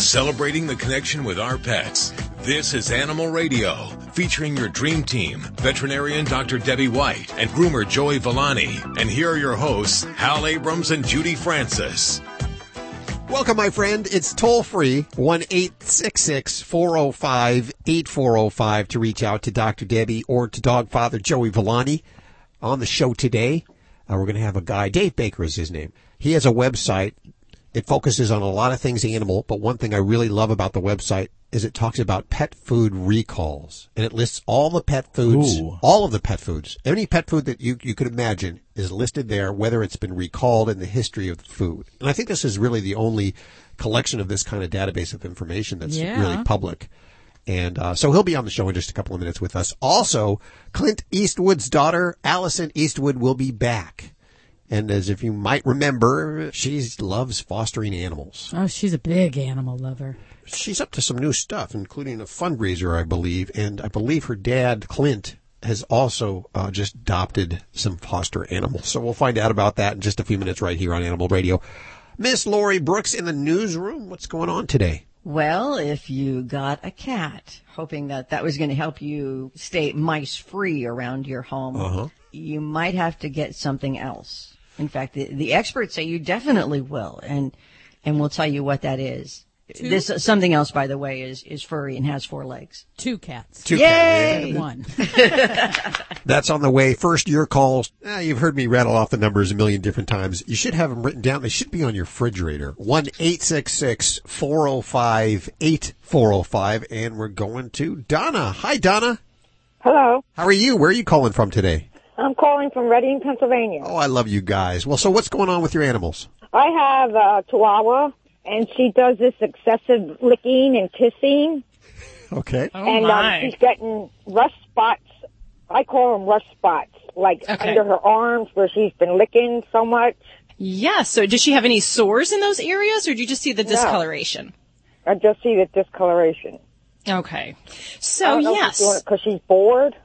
celebrating the connection with our pets. This is Animal Radio, featuring your dream team, veterinarian Dr. Debbie White and groomer Joey Villani. And here are your hosts, Hal Abrams and Judy Francis. Welcome, my friend. It's toll free, 1 405 8405 to reach out to Dr. Debbie or to dog father Joey Villani. On the show today, uh, we're going to have a guy, Dave Baker is his name. He has a website. It focuses on a lot of things animal, but one thing I really love about the website is it talks about pet food recalls and it lists all the pet foods, Ooh. all of the pet foods. Any pet food that you, you could imagine is listed there, whether it's been recalled in the history of the food. And I think this is really the only collection of this kind of database of information that's Yeah. really public. And uh, so he'll be on the show in just a couple of minutes with us. Also, Clint Eastwood's daughter, Alison Eastwood, will be back. And as if you might remember, she loves fostering animals. Oh, she's a big animal lover. She's up to some new stuff, including a fundraiser, I believe. And I believe her dad, Clint, has also uh, just adopted some foster animals. So we'll find out about that in just a few minutes right here on Animal Radio. Miss Lori Brooks in the newsroom. What's going on today? Well, if you got a cat, hoping that that was going to help you stay mice free around your home, Uh-huh. you might have to get something else. In fact, the, the experts say you definitely will, and and we'll tell you what that is. This something else, by the way, is is furry and has four legs. Two cats. Two Yay! One. That's on the way. First, your calls. Eh, you've heard me rattle off the numbers a million different times. You should have them written down. They should be on your refrigerator. 1 405 8405. And we're going to Donna. Hi, Donna. Hello. How are you? Where are you calling from today? I'm calling from Reading, Pennsylvania. Oh, I love you guys. Well, so what's going on with your animals? I have a Chihuahua, and she does this excessive licking and kissing, Okay. Oh and my. Um, she's getting rust spots. I call them rust spots, like Okay. under her arms where she's been licking so much. Yeah. So does she have any sores in those areas or do you just see the discoloration? I just see the discoloration. Okay. I So don't know Oh, yes. if she's doing it because she's bored.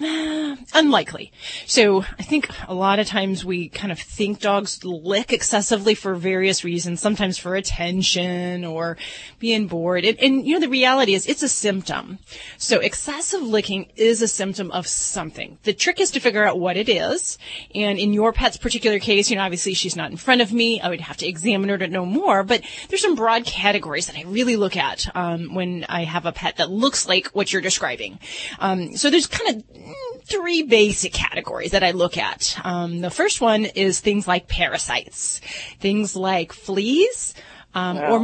Unlikely. So I think a lot of times we kind of think dogs lick excessively for various reasons, sometimes for attention or being bored. And, and you know, the reality is it's a symptom. So excessive licking is a symptom of something. The trick is to figure out what it is. And in your pet's particular case, you know, obviously she's not in front of me. I would have to examine her to know more, but there's some broad categories that I really look at, um, when I have a pet that looks like what you're describing. Um, so there's kind of three basic categories that I look at. Um, the first one is things like parasites, things like fleas, um, or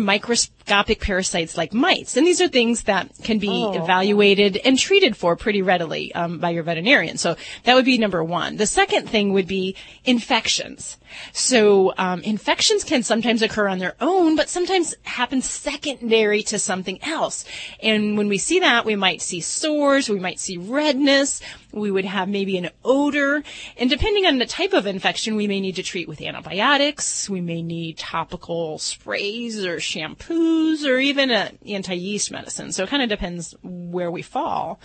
microscopic parasites like mites. And these are things that can be evaluated and treated for pretty readily um, by your veterinarian. So that would be number one. The second thing would be infections. So um, infections can sometimes occur on their own, but sometimes happen secondary to something else. And when we see that, we might see sores, we might see redness, we would have maybe an odor, and depending on the type of infection, we may need to treat with antibiotics, we may need topical sprays or shampoos, or even an anti-yeast medicine. So it kind of depends where we fall.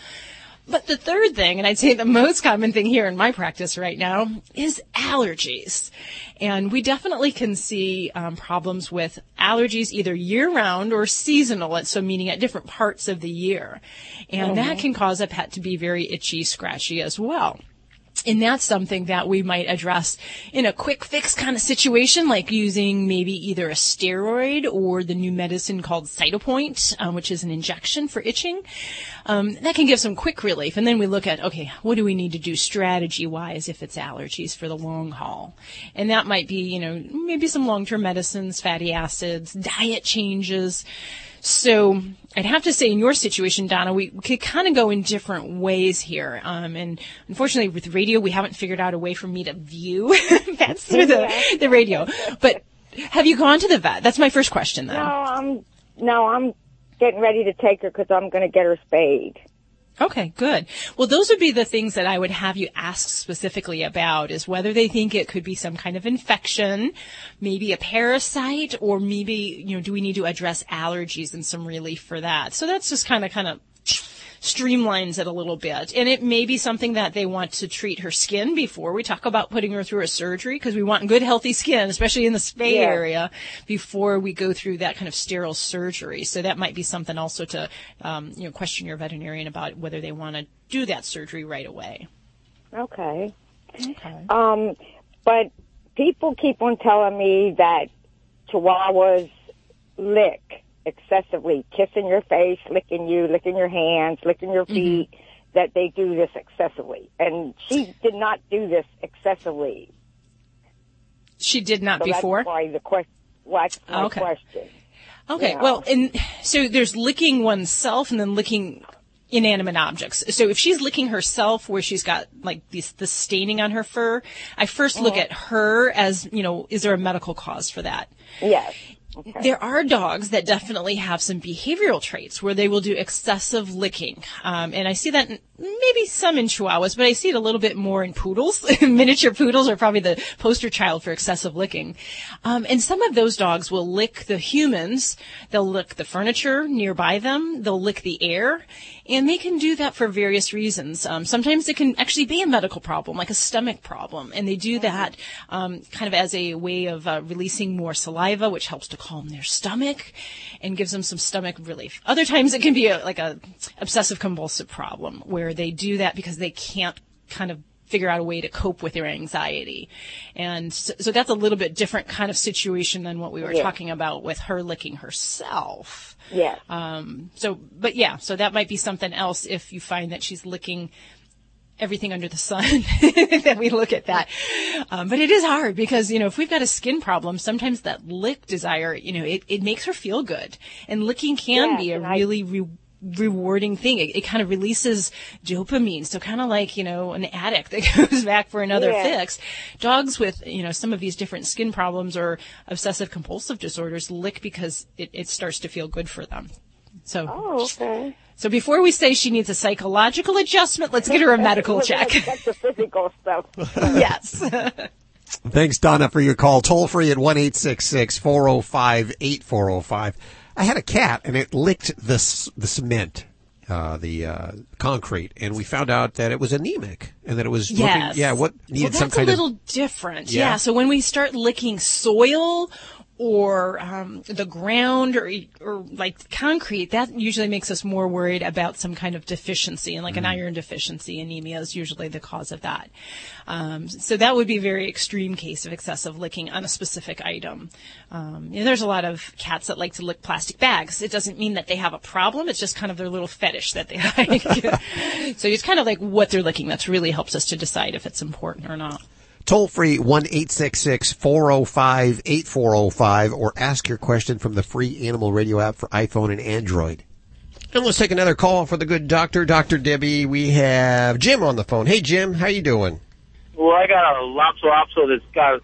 But the third thing, and I'd say the most common thing here in my practice right now, is allergies. And we definitely can see um, problems with allergies either year round or seasonal, so meaning at different parts of the year. And that can cause a pet to be very itchy, scratchy as well. And that's something that we might address in a quick fix kind of situation, like using maybe either a steroid or the new medicine called Cytopoint, um, which is an injection for itching. Um, that can give some quick relief. And then we look at, okay, what do we need to do strategy wise if it's allergies for the long haul? And that might be, you know, maybe some long-term medicines, fatty acids, diet changes. So I'd have to say in your situation, Donna, we could kind of go in different ways here. Um, and unfortunately with radio, we haven't figured out a way for me to view pets through the, the radio. But have you gone to the vet? That's my first question though. No, I'm no, I'm getting ready to take her because I'm going to get her spayed. Okay, good. Well, those would be the things that I would have you ask specifically about is whether they think it could be some kind of infection, maybe a parasite, or maybe, you know, do we need to address allergies and some relief for that? So that's just kind of, kind of streamlines it a little bit. And it may be something that they want to treat her skin before we talk about putting her through a surgery because we want good healthy skin, especially in the spay Yeah. area, before we go through that kind of sterile surgery. So that might be something also to, um, you know, question your veterinarian about whether they want to do that surgery right away. Okay. Okay. Um, but people keep on telling me that Chihuahuas lick excessively, kissing your face, licking you, licking your hands, licking your mm-hmm. feet. That they do this excessively, and she did not do this excessively. She did not So before. that's why the question. What's my Okay. question? Okay, well, and so there's licking oneself and then licking inanimate objects. So if she's licking herself where she's got like this, the staining on her fur, I first look mm-hmm. at her as, you know, is there a medical cause for that? Yes. Okay. There are dogs that definitely have some behavioral traits where they will do excessive licking. Um, and I see that maybe some in Chihuahuas, but I see it a little bit more in poodles. Miniature poodles are probably the poster child for excessive licking. Um, and some of those dogs will lick the humans. They'll lick the furniture nearby them. They'll lick the air. And they can do that for various reasons. Um, sometimes it can actually be a medical problem, like a stomach problem. And they do that um, kind of as a way of uh, releasing more saliva, which helps to calm their stomach and gives them some stomach relief. Other times it can be a, like a obsessive compulsive problem where they do that because they can't kind of figure out a way to cope with their anxiety. And so, so that's a little bit different kind of situation than what we were Yeah. talking about with her licking herself. Yeah. Um, so, but yeah, so that might be something else if you find that she's licking everything under the sun that we look at that. Um, but it is hard because, you know, if we've got a skin problem, sometimes that lick desire, you know, it, it makes her feel good. And licking can Yes, be a and I- really re- rewarding thing. It, it kind of releases dopamine. So kind of like, you know, an addict that goes back for another Yeah. fix. Dogs with, you know, some of these different skin problems or obsessive compulsive disorders lick because it, it starts to feel good for them. So, oh, okay. so before we say she needs a psychological adjustment, let's get her a medical check. gonna the physical stuff. yes. Thanks, Donna, for your call. Toll free at 1 405 8405. I had a cat and it licked the, the cement, uh, the uh, concrete, and we found out that it was anemic and that it was looking, yeah, what needed that's some kind of. That's a little different. Yeah. Yeah. So when we start licking soil or um, the ground or or like concrete, that usually makes us more worried about some kind of deficiency, and like Mm-hmm. an iron deficiency, anemia is usually the cause of that. Um, so that would be a very extreme case of excessive licking on a specific item. Um, you know, there's a lot of cats that like to lick plastic bags. It doesn't mean that they have a problem. It's just kind of their little fetish that they like. so it's kind of like what they're licking. That's really helps us to decide if it's important or not. Toll free 1 405 8405 or ask your question from the free Animal Radio app for iPhone and Android. And let's take another call for the good doctor, Dr. Debbie. We have Jim on the phone. Hey, Jim, how you doing? Well, I got a Lhasa Apso that's got,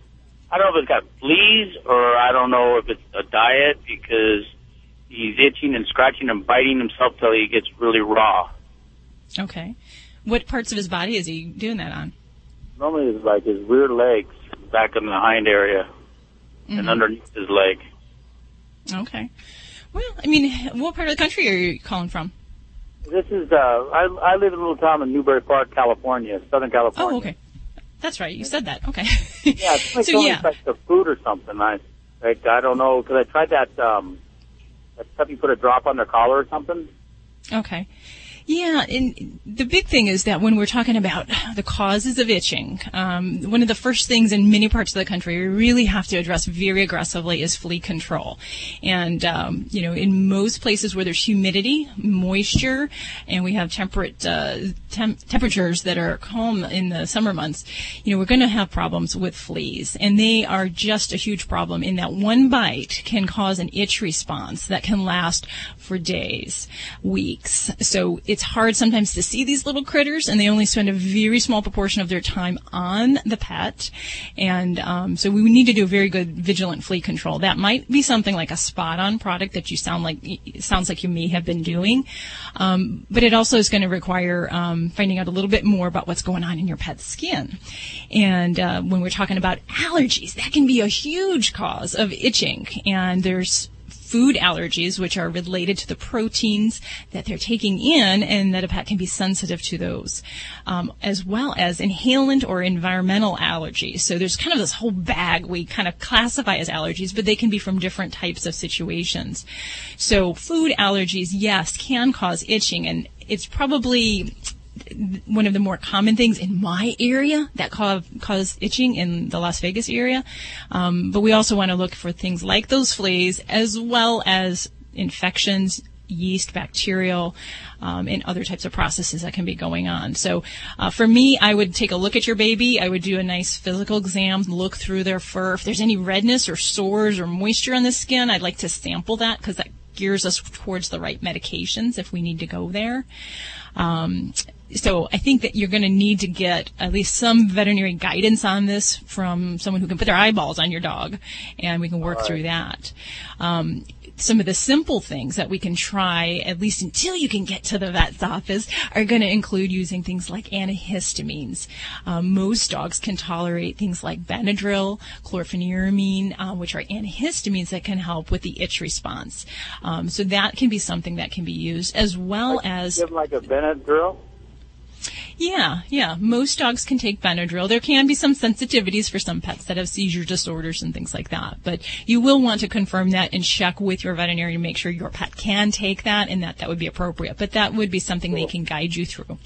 I don't know if it's got fleas or I don't know if it's a diet because he's itching and scratching and biting himself till he gets really raw. Okay. What parts of his body is he doing that on? Normally it's like his rear legs back in the hind area and underneath his leg. Okay. Well, I mean, what part of the country are you calling from? This is, uh, I, I live in a little town in Newbury Park, California, Southern California. Oh, okay. That's right. You said that. Okay. Yeah, it's like so so yeah. like the food or something. I, like, I don't know, because I tried that, um, that stuff you put a drop on their collar or something. Okay. Yeah, and the big thing is that when we're talking about the causes of itching, um, one of the first things in many parts of the country we really have to address very aggressively is flea control. And, um, you know, in most places where there's humidity, moisture, and we have temperate uh, temp- temperatures that are calm in the summer months, you know, we're going to have problems with fleas. And they are just a huge problem in that one bite can cause an itch response that can last for days, weeks. So it's hard sometimes to see these little critters, and they only spend a very small proportion of their time on the pet. And um, so we need to do a very good vigilant flea control. That might be something like a spot-on product that you sound like sounds like you may have been doing, um, but it also is going to require um, finding out a little bit more about what's going on in your pet's skin. And uh, when we're talking about allergies, that can be a huge cause of itching. And there's food allergies, which are related to the proteins that they're taking in, and that a pet can be sensitive to those, um, as well as inhalant or environmental allergies. So there's kind of this whole bag we kind of classify as allergies, but they can be from different types of situations. So food allergies, yes, can cause itching, and it's probably one of the more common things in my area that cause, cause itching in the Las Vegas area. Um, but we also want to look for things like those fleas as well as infections, yeast, bacterial, um, and other types of processes that can be going on. So uh, for me, I would take a look at your baby. I would do a nice physical exam, look through their fur. If there's any redness or sores or moisture on the skin, I'd like to sample that because that gears us towards the right medications if we need to go there. Um, so I think that you're going to need to get at least some veterinary guidance on this from someone who can put their eyeballs on your dog, and we can work through that. Um, some of the simple things that we can try, at least until you can get to the vet's office, are going to include using things like antihistamines. Um, most dogs can tolerate things like Benadryl, chlorpheniramine, uh, which are antihistamines that can help with the itch response. Um, so that can be something that can be used, as well as Give like a Benadryl. Yeah, yeah. Most dogs can take Benadryl. There can be some sensitivities for some pets that have seizure disorders and things like that. But you will want to confirm that and check with your veterinarian to make sure your pet can take that and that that would be appropriate. But that would be something they can guide you through.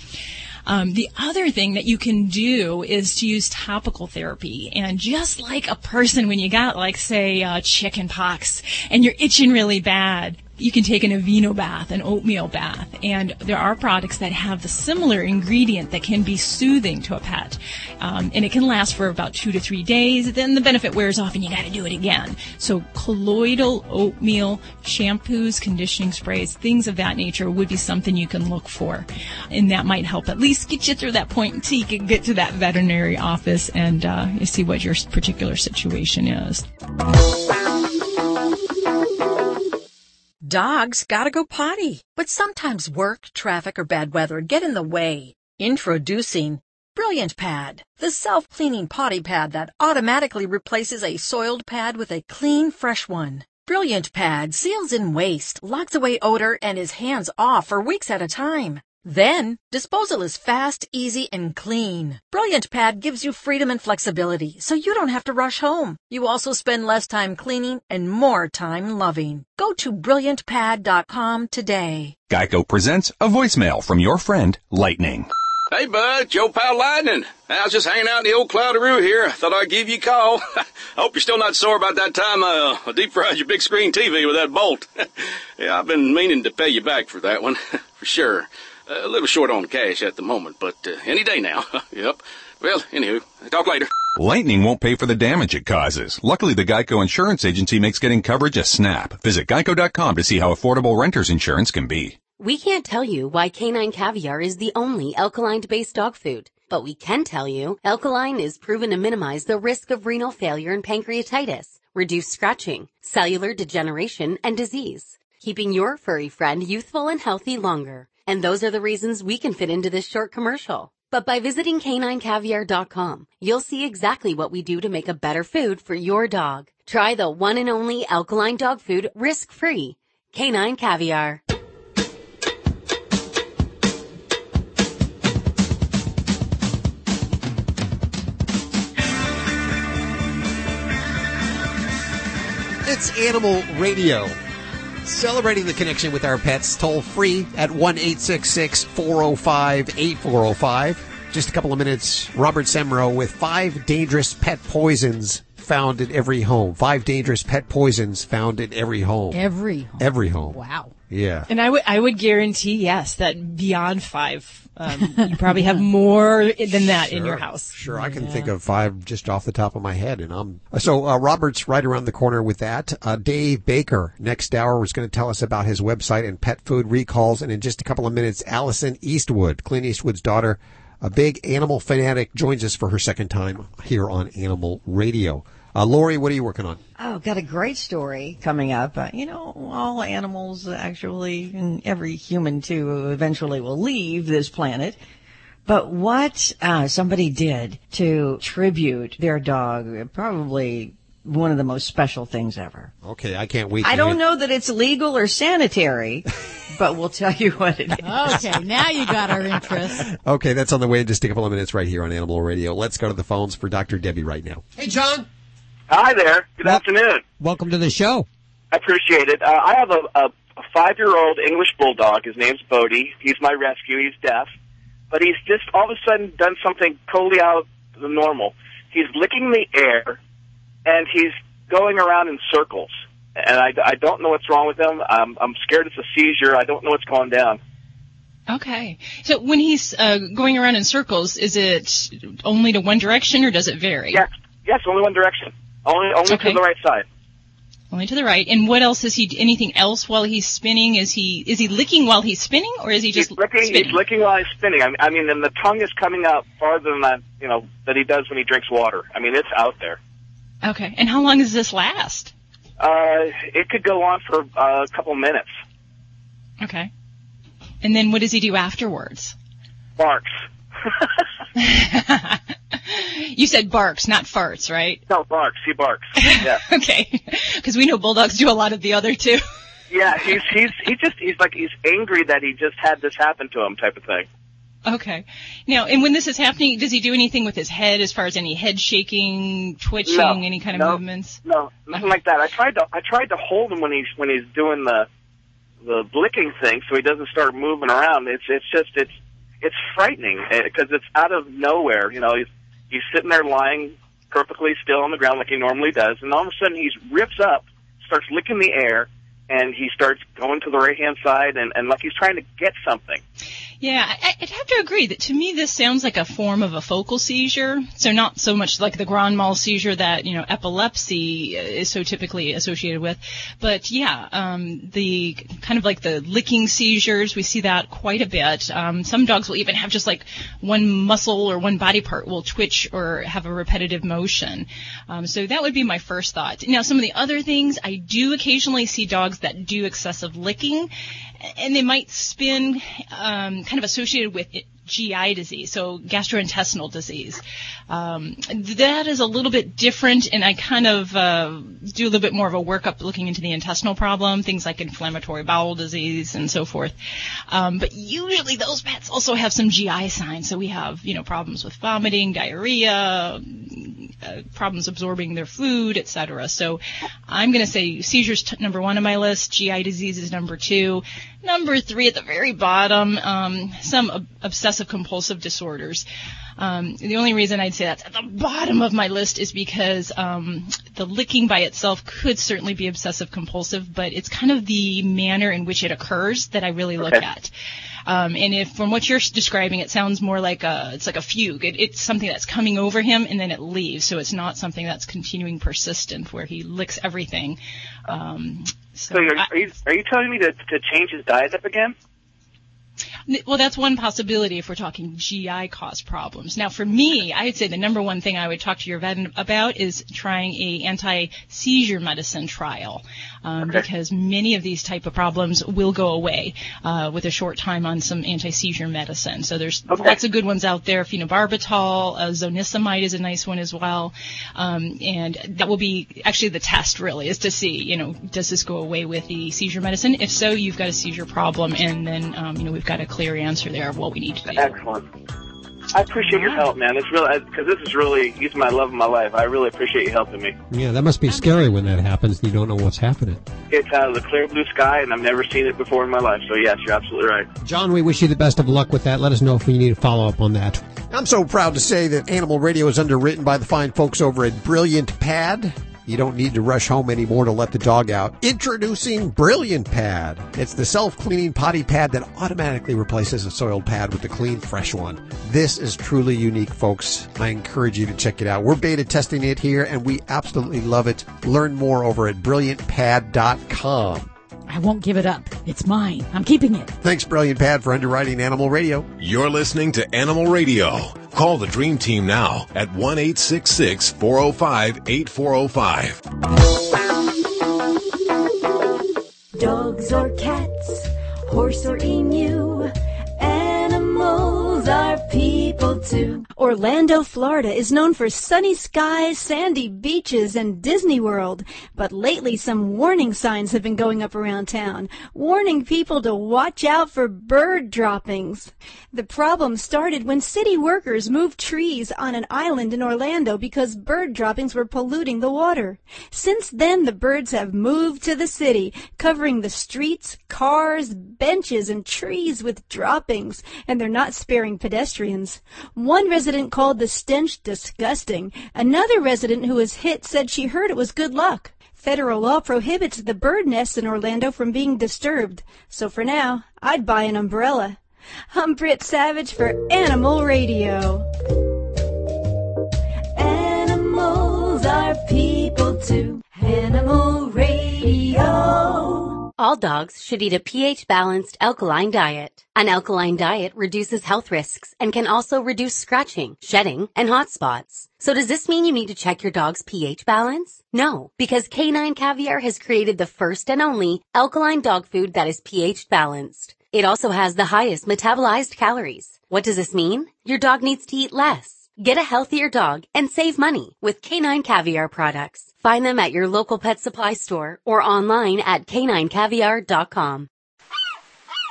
Um, the other thing that you can do is to use topical therapy. And just like a person, when you got, like, say, uh, chicken pox and you're itching really bad, you can take an Aveeno bath, an oatmeal bath, and there are products that have the similar ingredient that can be soothing to a pet. Um, and it can last for about two to three days. Then the benefit wears off and you got to do it again. So colloidal oatmeal shampoos, conditioning sprays, things of that nature would be something you can look for. And that might help at least get you through that point until you can get to that veterinary office and uh, you see what your particular situation is. Dogs gotta go potty, but sometimes work, traffic, or bad weather get in the way. Introducing Brilliant Pad, the self-cleaning potty pad that automatically replaces a soiled pad with a clean, fresh one. Brilliant Pad seals in waste, locks away odor, and is hands off for weeks at a time. Then, disposal is fast, easy, and clean. Brilliant Pad gives you freedom and flexibility, so you don't have to rush home. You also spend less time cleaning and more time loving. Go to brilliantpad.com today. Geico presents a voicemail from your friend, Lightning. Hey, bud, Joe Pal Lightning. I was just hanging out in the old Cloudaroo here. Thought I'd give you a call. I hope you're still not sore about that time uh, I deep fried your big screen TV with that bolt. yeah, I've been meaning to pay you back for that one, for sure. A little short on cash at the moment, but uh, any day now. yep. Well, anywho, talk later. Lightning won't pay for the damage it causes. Luckily, the Geico Insurance Agency makes getting coverage a snap. Visit geico.com to see how affordable renter's insurance can be. We can't tell you why canine caviar is the only alkaline-based dog food, but we can tell you alkaline is proven to minimize the risk of renal failure and pancreatitis, reduce scratching, cellular degeneration, and disease, keeping your furry friend youthful and healthy longer. And those are the reasons we can fit into this short commercial. But by visiting caninecaviar.com, you'll see exactly what we do to make a better food for your dog. Try the one and only alkaline dog food risk-free. Canine Caviar. It's Animal Radio. Celebrating the connection with our pets toll free at 1 405 8405. Just a couple of minutes. Robert Semro with five dangerous pet poisons found in every home. Five dangerous pet poisons found in every home. Every home. Every home. Wow. Yeah. And I would I would guarantee yes that beyond five, um, you probably have more than that in your house. Sure, I can think of five just off the top of my head, and I'm so uh, Robert's right around the corner with that. Uh, Dave Baker next hour was going to tell us about his website and pet food recalls, and in just a couple of minutes, Alison Eastwood, Clint Eastwood's daughter, a big animal fanatic, joins us for her second time here on Animal Radio. Uh, Lori, what are you working on? Oh, got a great story coming up. Uh, you know, all animals actually, and every human too, eventually will leave this planet. But what uh, somebody did to tribute their dog, probably one of the most special things ever. Okay, I can't wait. I don't hear- know that it's legal or sanitary, but we'll tell you what it is. Okay, now you got our interest. Okay, that's on the way in just a couple of minutes right here on Animal Radio. Let's go to the phones for Dr. Debbie right now. Hey, John. Hi there. Good afternoon. Welcome to the show. I appreciate it. Uh, I have a, a, a five-year-old English bulldog. His name's Bodie. He's my rescue. He's deaf, but he's just all of a sudden done something totally out of the normal. He's licking the air, and he's going around in circles. And I, I don't know what's wrong with him. I'm, I'm scared it's a seizure. I don't know what's going down. Okay. So when he's uh, going around in circles, is it only to one direction or does it vary? Yes, yes, only one direction. Only, only Okay. to the right side. Only to the right. And what else is he? Anything else while he's spinning? Is he is he licking while he's spinning, or is he just he's licking, spinning? he's licking while he's spinning. I mean, I mean, and the tongue is coming out farther than that, you know, that he does when he drinks water. I mean, it's out there. Okay. And how long does this last? Uh, it could go on for uh, a couple minutes. Okay. And then what does he do afterwards? Barks. You said barks, not farts, right? No, barks. He barks. Yeah. okay. Because we know bulldogs do a lot of the other two. yeah, he's he's he just he's like he's angry that he just had this happen to him, type of thing. Okay. Now, and when this is happening, does he do anything with his head as far as any head shaking, twitching, No, any kind of no. movements? No, nothing like that. I tried to I tried to hold him when he's when he's doing the the blicking thing, so he doesn't start moving around. It's it's just it's it's frightening eh, because it's out of nowhere. You know, he's he's sitting there lying perfectly still on the ground like he normally does, and all of a sudden he rips up, starts licking the air, and he starts going to the right hand side, and and like he's trying to get something. Yeah, I, I'd have to agree that to me this sounds like a form of a focal seizure. So not so much like the grand mal seizure that you know epilepsy is so typically associated with, but yeah, um, the kind of like the licking seizures we see that quite a bit. Um, some dogs will even have just like one muscle or one body part will twitch or have a repetitive motion. Um, so that would be my first thought. Now some of the other things I do occasionally see dogs that do excessive licking and they might spin um, kind of associated with it, GI disease, so gastrointestinal disease. Um, that is a little bit different, and I kind of uh, do a little bit more of a workup looking into the intestinal problem, things like inflammatory bowel disease and so forth. Um, but usually those pets also have some GI signs, so we have you know problems with vomiting, diarrhea, uh, problems absorbing their food, etc. So I'm going to say seizures t- number one on my list, GI disease is number two, number three at the very bottom, um, some ob- obsessive compulsive disorders. Um, the only reason I'd say that's at the bottom of my list is because um, the licking by itself could certainly be obsessive compulsive, but it's kind of the manner in which it occurs that I really look Okay. at. Um, and if from what you're describing, it sounds more like a it's like a fugue. It, it's something that's coming over him and then it leaves. So it's not something that's continuing persistent where he licks everything. Um, so So you're, I- are you are you telling me to to change his diet up again? Well, that's one possibility if we're talking GI caused problems. Now, for me, I would say the number one thing I would talk to your vet about is trying a anti-seizure medicine trial, um, Okay. because many of these type of problems will go away uh, with a short time on some anti-seizure medicine. So there's Okay. lots of good ones out there. Phenobarbital, uh, zonisamide is a nice one as well, um, and that will be actually the test really is to see, you know, does this go away with the seizure medicine? If so, you've got a seizure problem, and then um, you know we've got a clear answer there of what we need to do. Excellent. I appreciate your help, man. It's really because this is really he's my love of my life. I really appreciate you helping me. Yeah, that must be scary when that happens and you don't know what's happening. It's out of the clear blue sky, and I've never seen it before in my life. So yes, you're absolutely right. John, we wish you the best of luck with that. Let us know if we need to follow up on that. I'm so proud to say that Animal Radio is underwritten by the fine folks over at Brilliant Pad. You don't need to rush home anymore to let the dog out. Introducing Brilliant Pad. It's the self-cleaning potty pad that automatically replaces a soiled pad with a clean, fresh one. This is truly unique, folks. I encourage you to check it out. We're beta testing it here and we absolutely love it. Learn more over at brilliantpad.com. I won't give it up. It's mine. I'm keeping it. Thanks, Brilliant Pad, for underwriting Animal Radio. You're listening to Animal Radio. Call the Dream Team now at 1 866 405 8405. Dogs or cats, horse or emu, animals Animals are people too. Orlando, Florida is known for sunny skies, sandy beaches, and Disney World. But lately some warning signs have been going up around town, warning people to watch out for bird droppings. The problem started when city workers moved trees on an island in Orlando because bird droppings were polluting the water. Since then, the birds have moved to the city, covering the streets, cars, benches, and trees with droppings, and they're not sparing pedestrians. One resident called the stench disgusting. Another resident who was hit said she heard it was good luck. Federal law prohibits the bird nests in Orlando from being disturbed. So for now, I'd buy an umbrella. I'm Britt Savage for Animal Radio. Animals are people too. Animal Radio. All dogs should eat a pH balanced alkaline diet. An alkaline diet reduces health risks and can also reduce scratching, shedding, and hot spots. So does this mean you need to check your dog's pH balance? No, because Canine Caviar has created the first and only alkaline dog food that is pH balanced. It also has the highest metabolized calories. What does this mean? Your dog needs to eat less. Get a healthier dog and save money with Canine Caviar products. Find them at your local pet supply store or online at caninecaviar.com.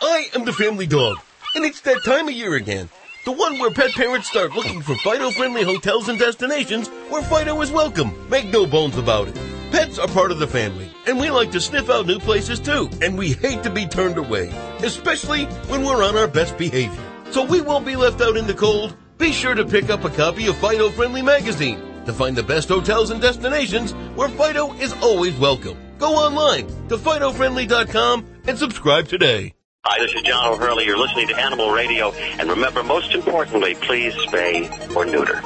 I am the family dog, and it's that time of year again. The one where pet parents start looking for Fido-friendly hotels and destinations where Fido is welcome. Make no bones about it. Pets are part of the family, and we like to sniff out new places too, and we hate to be turned away, especially when we're on our best behavior. So we won't be left out in the cold. Be sure to pick up a copy of Fido Friendly Magazine to find the best hotels and destinations where Fido is always welcome. Go online to FidoFriendly.com and subscribe today. Hi, this is John O'Hurley. You're listening to Animal Radio. And remember, most importantly, please spay or neuter.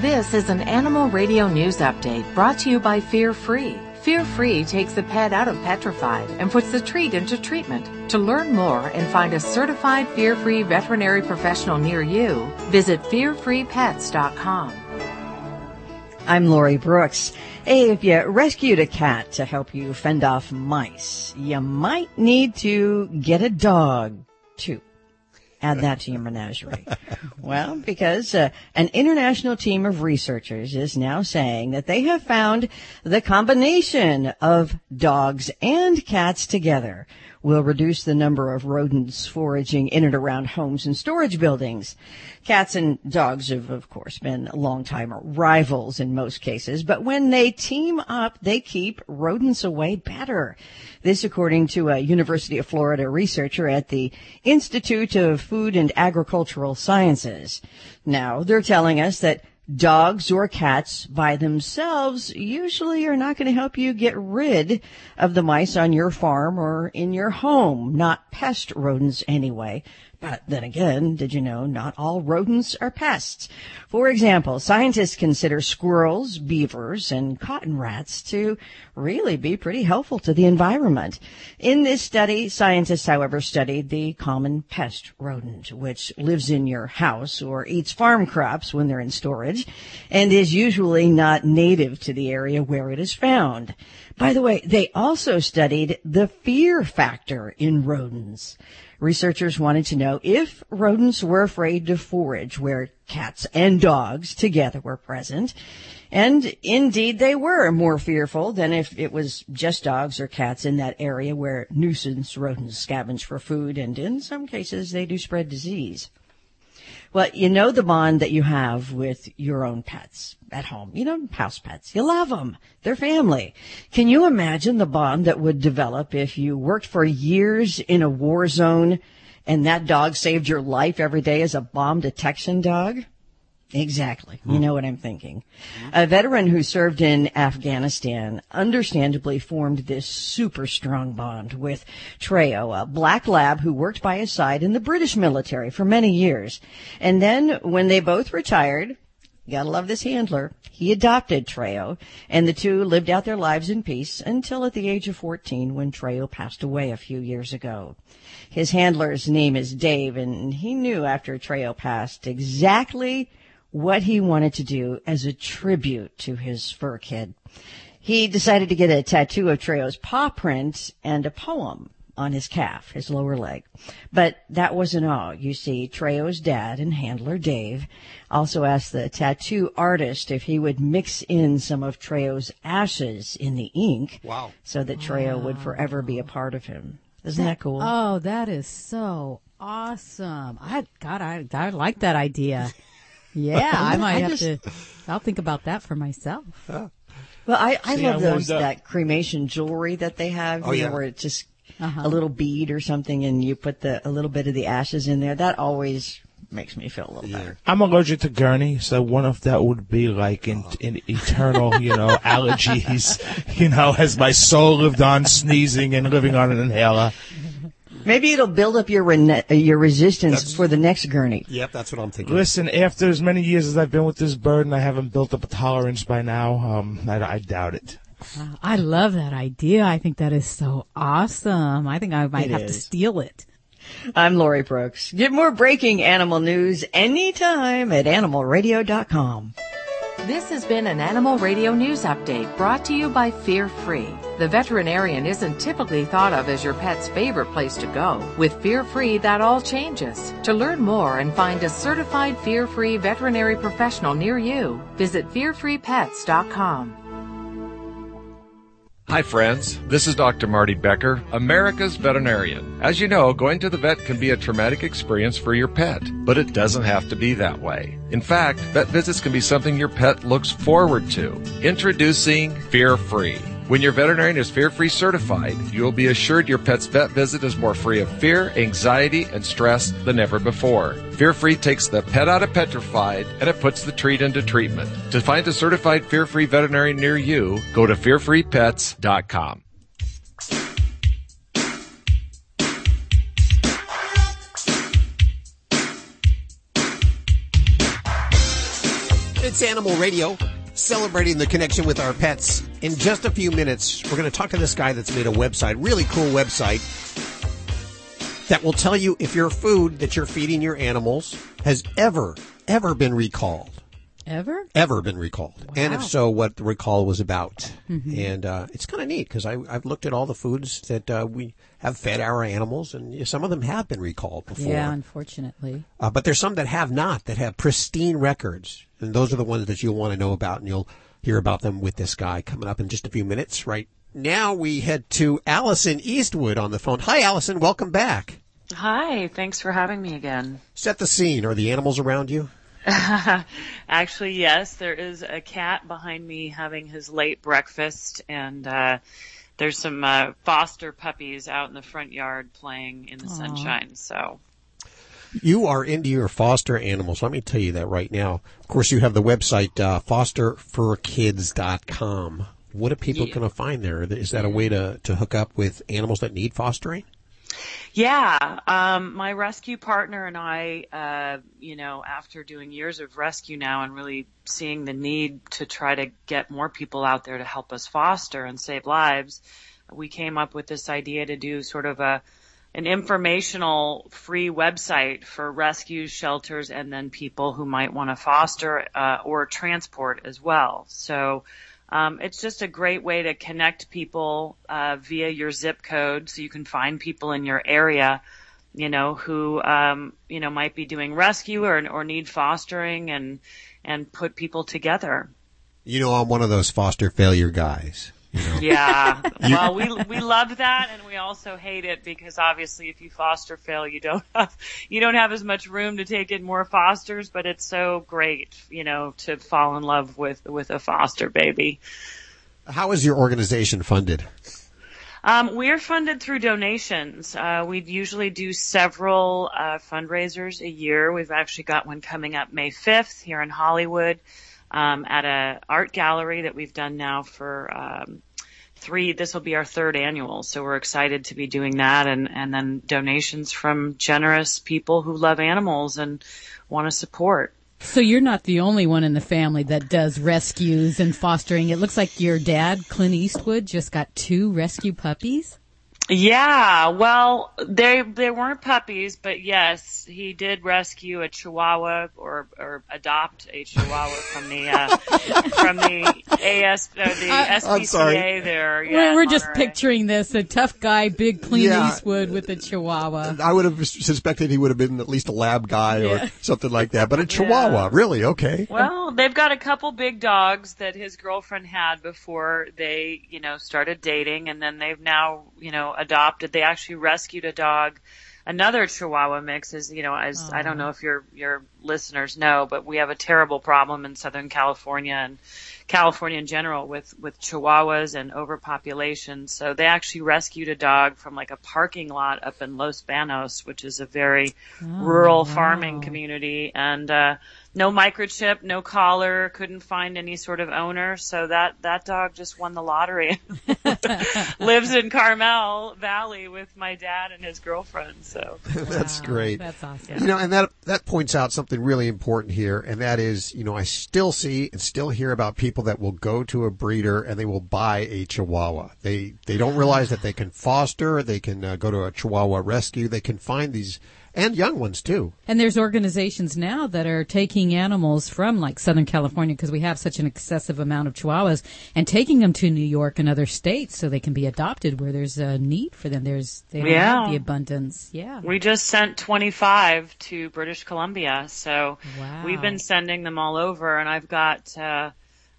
This is an Animal Radio News Update brought to you by Fear Free. Fear Free takes the pet out of petrified and puts the treat into treatment. To learn more and find a certified Fear Free veterinary professional near you, visit fearfreepets.com. I'm Lori Brooks. Hey, if you rescued a cat to help you fend off mice, you might need to get a dog too. Add that to your menagerie. well, because uh, an international team of researchers is now saying that they have found the combination of dogs and cats together will reduce the number of rodents foraging in and around homes and storage buildings. Cats and dogs have, of course, been longtime rivals in most cases, but when they team up, they keep rodents away better. This according to a University of Florida researcher at the Institute of Food and Agricultural Sciences. Now, they're telling us that dogs or cats by themselves usually are not going to help you get rid of the mice on your farm or in your home, not pest rodents anyway. But then again, did you know not all rodents are pests? For example, scientists consider squirrels, beavers, and cotton rats to really be pretty helpful to the environment. In this study, scientists, however, studied the common pest rodent, which lives in your house or eats farm crops when they're in storage and is usually not native to the area where it is found. By the way, they also studied the fear factor in rodents. Researchers wanted to know if rodents were afraid to forage where cats and dogs together were present. And indeed they were more fearful than if it was just dogs or cats in that area where nuisance rodents scavenge for food and in some cases they do spread disease. Well, you know the bond that you have with your own pets at home. You know, house pets. You love them. They're family. Can you imagine the bond that would develop if you worked for years in a war zone and that dog saved your life every day as a bomb detection dog? Exactly. You know what I'm thinking. A veteran who served in Afghanistan understandably formed this super strong bond with Treo, a black lab who worked by his side in the British military for many years. And then when they both retired, gotta love this handler. He adopted Treo, and the two lived out their lives in peace until at the age of 14 when Treo passed away a few years ago. His handler's name is Dave, and he knew after Treo passed exactly what he wanted to do as a tribute to his fur kid. He decided to get a tattoo of Treo's paw print and a poem. On his calf, his lower leg. But that wasn't all. You see, Treo's dad and handler Dave also asked the tattoo artist if he would mix in some of Treo's ashes in the ink. Wow. So that Treo would forever be a part of him. Isn't that cool? Oh, that is so awesome. I God, I I like that idea. Yeah, I might I have just- to. I'll think about that for myself. Well, I, I See, love I those that cremation jewelry that they have, Oh, you know, yeah. where it just Uh-huh. a little bead or something, and you put the a little bit of the ashes in there. That always makes me feel a little better. I'm allergic to gurney, so one of that would be like in, in eternal, you know, allergies. You know, as my soul lived on sneezing and living on an inhaler. Maybe it'll build up your rene- uh, your resistance for the next gurney. Yep, that's what I'm thinking. Listen, after as many years as I've been with this bird, and I haven't built up a tolerance by now, um, I, I doubt it. Wow, I love that idea. I think that is so awesome. I think I might It have to steal it. I'm Lori Brooks. Get more breaking animal news anytime at animalradio.com. This has been an Animal Radio News Update brought to you by Fear Free. The veterinarian isn't typically thought of as your pet's favorite place to go. With Fear Free, that all changes. To learn more and find a certified Fear Free veterinary professional near you, visit fearfreepets.com. Hi, friends. This is Dr. Marty Becker, America's veterinarian. As you know, going to the vet can be a traumatic experience for your pet, but it doesn't have to be that way. In fact, vet visits can be something your pet looks forward to. Introducing Fear Free. When your veterinarian is fear free certified, you will be assured your pet's vet visit is more free of fear, anxiety, and stress than ever before. Fear free takes the pet out of petrified and it puts the treat into treatment. To find a certified fear free veterinarian near you, go to fearfreepets.com. It's Animal Radio, celebrating the connection with our pets. In just a few minutes, we're going to talk to this guy that's made a website, really cool website, that will tell you if your food that you're feeding your animals has ever, ever been recalled. Ever? Ever been recalled. And if so, what the recall was about. Mhm. And uh, it's kind of neat because I've looked at all the foods that uh, we have fed our animals, and some of them have been recalled before. Yeah, unfortunately. Uh, but there's some that have not, that have pristine records. And those are the ones that you'll want to know about, and you'll hear about them with this guy coming up in just a few minutes. Right now, we head to Alison Eastwood on the phone. Hi, Alison. Welcome back. Hi, thanks for having me again. Set the scene. Are the animals around you? Actually, yes, there is a cat behind me having his late breakfast, and uh, there's some uh, foster puppies out in the front yard playing in the Aw. sunshine. So, You are into your foster animals. Let me tell you that right now. Of course, you have the website uh, fosterfurkids.com. What are people going to find there? Is that a way to, to hook up with animals that need fostering? Yeah, um, my rescue partner and I, uh, you know, after doing years of rescue now and really seeing the need to try to get more people out there to help us foster and save lives, we came up with this idea to do sort of a an informational free website for rescues, shelters and then people who might want to foster uh, or transport as well. So um, it's just a great way to connect people uh, via your zip code, so you can find people in your area, you know, who um, you know might be doing rescue or or need fostering, and and put people together. You know, I'm one of those foster failure guys. You know? Yeah. Well, we we love that, and we also hate it because obviously, if you foster fail, you don't have you don't have as much room to take in more fosters. But it's so great, you know, to fall in love with with a foster baby. How is your organization funded? Um, we're funded through donations. Uh, we usually do several uh, fundraisers a year. We've actually got one coming up May 5th here in Hollywood um, at a art gallery that we've done now for um, three. This will be our third annual, so we're excited to be doing that, and and then donations from generous people who love animals and want to support. So you're not the only one in the family that does rescues and fostering. It looks like your dad, Clint Eastwood, just got two rescue puppies. Yeah, well, they they weren't puppies, but yes, he did rescue a Chihuahua or or adopt a Chihuahua from the uh, from the AS uh, the I'm sorry. SPCA there. We're, Yeah, we're just picturing this, a tough guy, big Clint Yeah. Eastwood with a chihuahua. I would have suspected he would have been at least a lab guy Yeah. or something like that. But a Chihuahua, really? Okay. Well, they've got a couple big dogs that his girlfriend had before they, you know, started dating and then they've now, you know, adopted. They actually rescued a dog, another Chihuahua mix is, you know, as I don't know if your your listeners know, but we have a terrible problem in Southern California and California in general with with Chihuahuas and overpopulation. So they actually rescued a dog from like a parking lot up in Los Banos, which is a very Oh, rural farming community and uh no microchip, no collar, couldn't find any sort of owner, so that that dog just won the lottery. Lives in Carmel Valley with my dad and his girlfriend. So That's great. That's awesome. You know, and that that points out something really important here, and that is, you know, I still see and still hear about people that will go to a breeder and they will buy a Chihuahua. They they don't realize that they can foster, they can uh, go to a Chihuahua rescue, they can find these and young ones too. And there's organizations now that are taking animals from like Southern California because we have such an excessive amount of chihuahuas and taking them to New York and other states so they can be adopted where there's a need for them. There's they don't Yeah. have the abundance. Yeah. we just sent 25 to British Columbia, so Wow. we've been sending them all over, and I've got uh,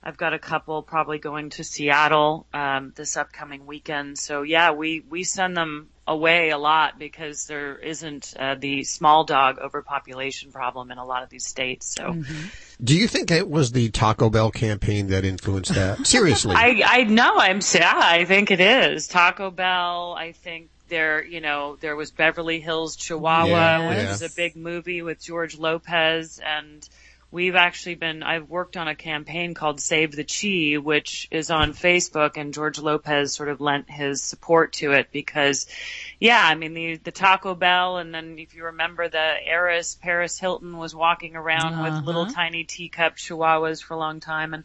I've got a couple probably going to Seattle um, this upcoming weekend. So yeah, we we send them away a lot because there isn't uh, the small dog overpopulation problem in a lot of these states. So. Mm-hmm. Do you think it was the Taco Bell campaign that influenced that? Seriously. I I know I'm yeah, I think it is Taco Bell. I think there you know there was Beverly Hills Chihuahua, Yeah, which yeah. is a big movie with George Lopez, and we've actually been I've worked on a campaign called Save the Chi, which is on Facebook, and George Lopez sort of lent his support to it because, yeah, I mean the the Taco Bell, and then if you remember the heiress Paris Hilton was walking around Uh-huh. with little tiny teacup Chihuahuas for a long time, and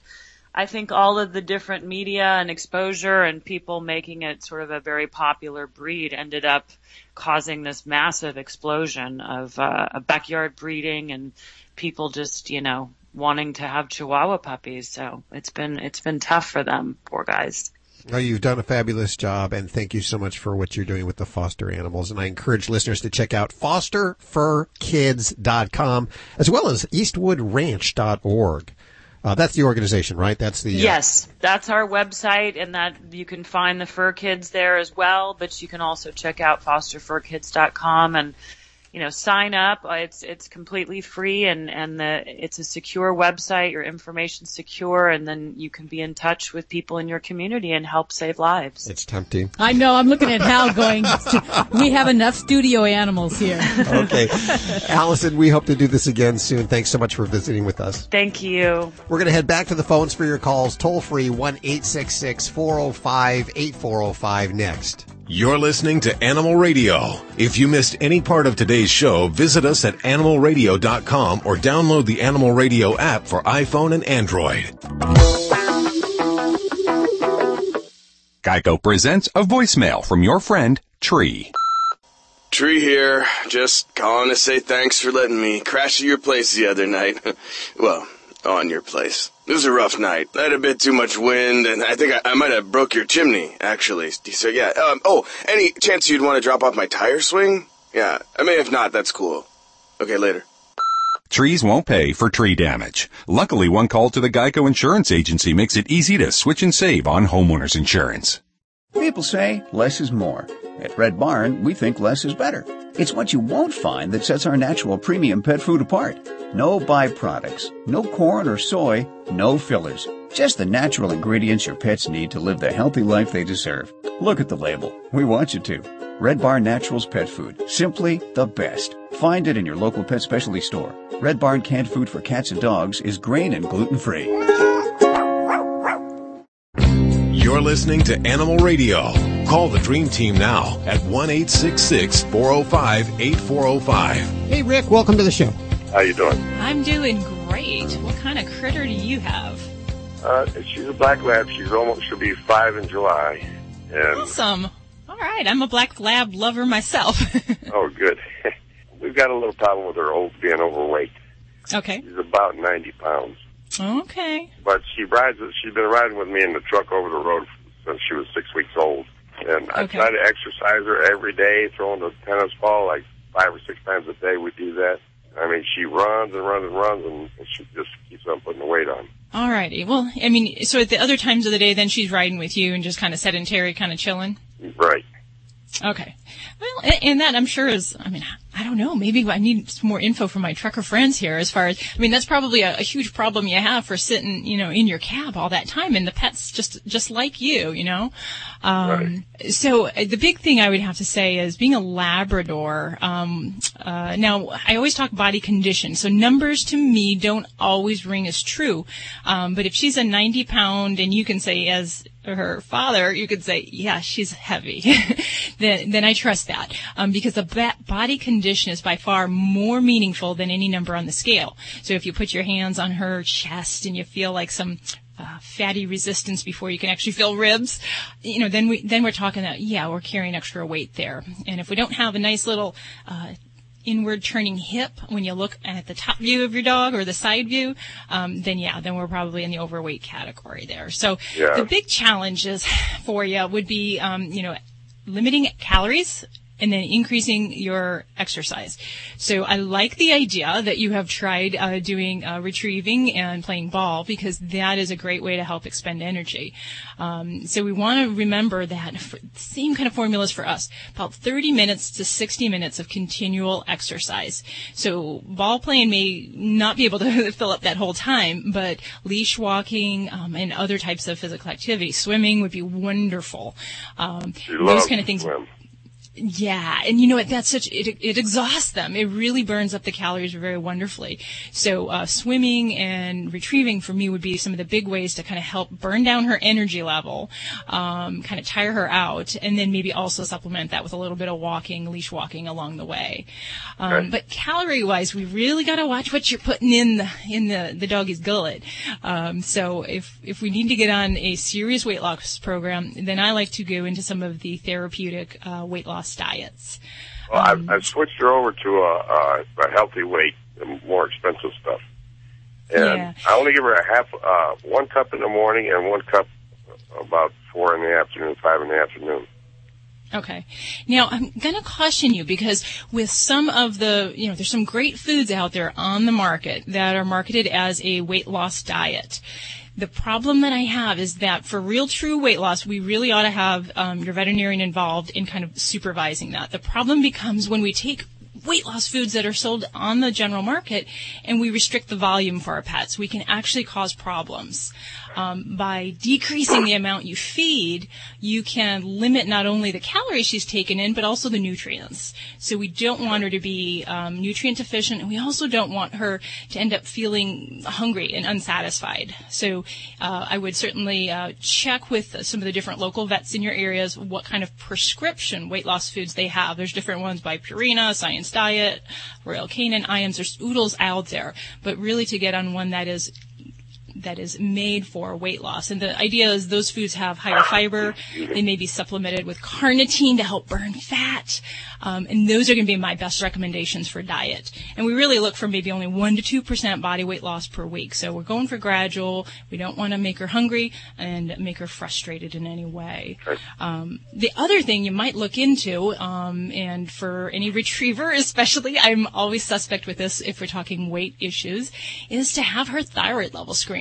I think all of the different media and exposure and people making it sort of a very popular breed ended up causing this massive explosion of uh, of backyard breeding and people just you know wanting to have Chihuahua puppies. So it's been it's been tough for them, poor guys. Well, you've done a fabulous job, and thank you so much for what you're doing with the foster animals. And I encourage listeners to check out fosterfurkids.com as well as eastwoodranch.org. Uh, that's the organization, right? That's the uh, Yes, that's our website, and that you can find the fur kids there as well. But you can also check out fosterfurkids.com and you know sign up. Uh, It's it's completely free, and and the it's a secure website. Your information's secure, and then you can be in touch with people in your community and help save lives. It's tempting. I know. I'm looking at Hal going, we have enough studio animals here. Okay. Alison, we hope to do this again soon. Thanks so much for visiting with us. Thank you. We're going to head back to the phones for your calls. Toll free 1 405 8405 next. You're listening to Animal Radio. If you missed any part of today's show, visit us at animalradio.com or download the Animal Radio app for iPhone and Android. Geico presents a voicemail from your friend, Tree. Tree here, just calling to say thanks for letting me crash at your place the other night. well, on your place. It was a rough night. I had a bit too much wind, and I think I, I might have broke your chimney, actually. So yeah, um, oh, any chance you'd want to drop off my tire swing? Yeah, I mean, if not, that's cool. Okay, later. Trees won't pay for tree damage. Luckily, one call to the Geico Insurance Agency makes it easy to switch and save on homeowners insurance. People say less is more. At Red Barn, we think less is better. It's what you won't find that sets our natural premium pet food apart. No byproducts, no corn or soy, no fillers. Just the natural ingredients your pets need to live the healthy life they deserve. Look at the label. We want you to. Red Barn Naturals Pet Food. Simply the best. Find it in your local pet specialty store. Red Barn canned food for cats and dogs is grain and gluten free. You're listening to Animal Radio. Call the Dream Team now at 1 405 8405. Hey, Rick, welcome to the show. How you doing? I'm doing great. What kind of critter do you have? Uh, she's a black lab. She's almost she'll be five in July, and Awesome. All right, I'm a black lab lover myself. Oh, good. We've got a little problem with her old being overweight. okay. She's about 90 pounds. Okay. But she rides, she's been riding with me in the truck over the road since she was six weeks old. And I Okay. try to exercise her every day, throwing the tennis ball like five or six times a day. We do that. I mean, she runs and runs and runs, and she just keeps on putting the weight on. All righty. Well, I mean, so at the other times of the day, then she's riding with you and just kind of sedentary, kind of chilling. Right. Okay. Well, and that I'm sure is, I mean, I don't know, maybe I need some more info from my trucker friends here as far as, I mean, that's probably a, a huge problem you have for sitting, you know, in your cab all that time and the pet's just, just like you, you know? Um, so uh, the big thing I would have to say is being a Labrador, um, uh, now I always talk body condition, so numbers to me don't always ring as true. Um, but if she's a 90 pound and you can say as her father, you could say, yeah, she's heavy, then, then I trust that. Um, because the ba- body condition is by far more meaningful than any number on the scale. So if you put your hands on her chest and you feel like some uh, fatty resistance before you can actually feel ribs, you know, then we then we're talking that yeah, we're carrying extra weight there. And if we don't have a nice little uh, inward turning hip when you look at the top view of your dog or the side view, um, then yeah, then we're probably in the overweight category there. So Yeah. the big challenges for you would be, um, you know, limiting calories and then increasing your exercise. So I like the idea that you have tried uh, doing uh, retrieving and playing ball because that is a great way to help expend energy. Um, so we want to remember that same kind of formulas for us, about 30 minutes to 60 minutes of continual exercise. So ball playing may not be able to fill up that whole time, but leash walking um, and other types of physical activity, swimming would be wonderful. Um, those kind of things. swim. Yeah, and you know what? That's such it. It exhausts them. It really burns up the calories very wonderfully. So uh, swimming and retrieving for me would be some of the big ways to kind of help burn down her energy level, um, kind of tire her out, and then maybe also supplement that with a little bit of walking, leash walking along the way. Um, Okay. But calorie wise, we really got to watch what you're putting in the in the the doggy's gullet. Um, so if if we need to get on a serious weight loss program, then I like to go into some of the therapeutic uh, weight loss diets. Well, I've, I've switched her over to a, a, a healthy weight, and more expensive stuff. And Yeah. I only give her a half, uh, one cup in the morning and one cup about four in the afternoon, five in the afternoon. Okay. Now I'm going to caution you because with some of the, you know, there's some great foods out there on the market that are marketed as a weight loss diet. The problem that I have is that for real true weight loss, we really ought to have um, your veterinarian involved in kind of supervising that. The problem becomes when we take weight loss foods that are sold on the general market and we restrict the volume for our pets. We can actually cause problems. Um, by decreasing the amount you feed, you can limit not only the calories she's taken in, but also the nutrients. So we don't want her to be um, nutrient deficient, and we also don't want her to end up feeling hungry and unsatisfied. So uh, I would certainly uh, check with some of the different local vets in your areas what kind of prescription weight loss foods they have. There's different ones by Purina, Science Diet, Royal Canin, IAMS. There's oodles out there, but really to get on one that is that is made for weight loss. And the idea is those foods have higher fiber. They may be supplemented with carnitine to help burn fat. Um, and those are going to be my best recommendations for diet. And we really look for maybe only 1 to 2% body weight loss per week. So we're going for gradual. We don't want to make her hungry and make her frustrated in any way. Um, the other thing you might look into, um, and for any retriever especially, I'm always suspect with this if we're talking weight issues, is to have her thyroid level screened.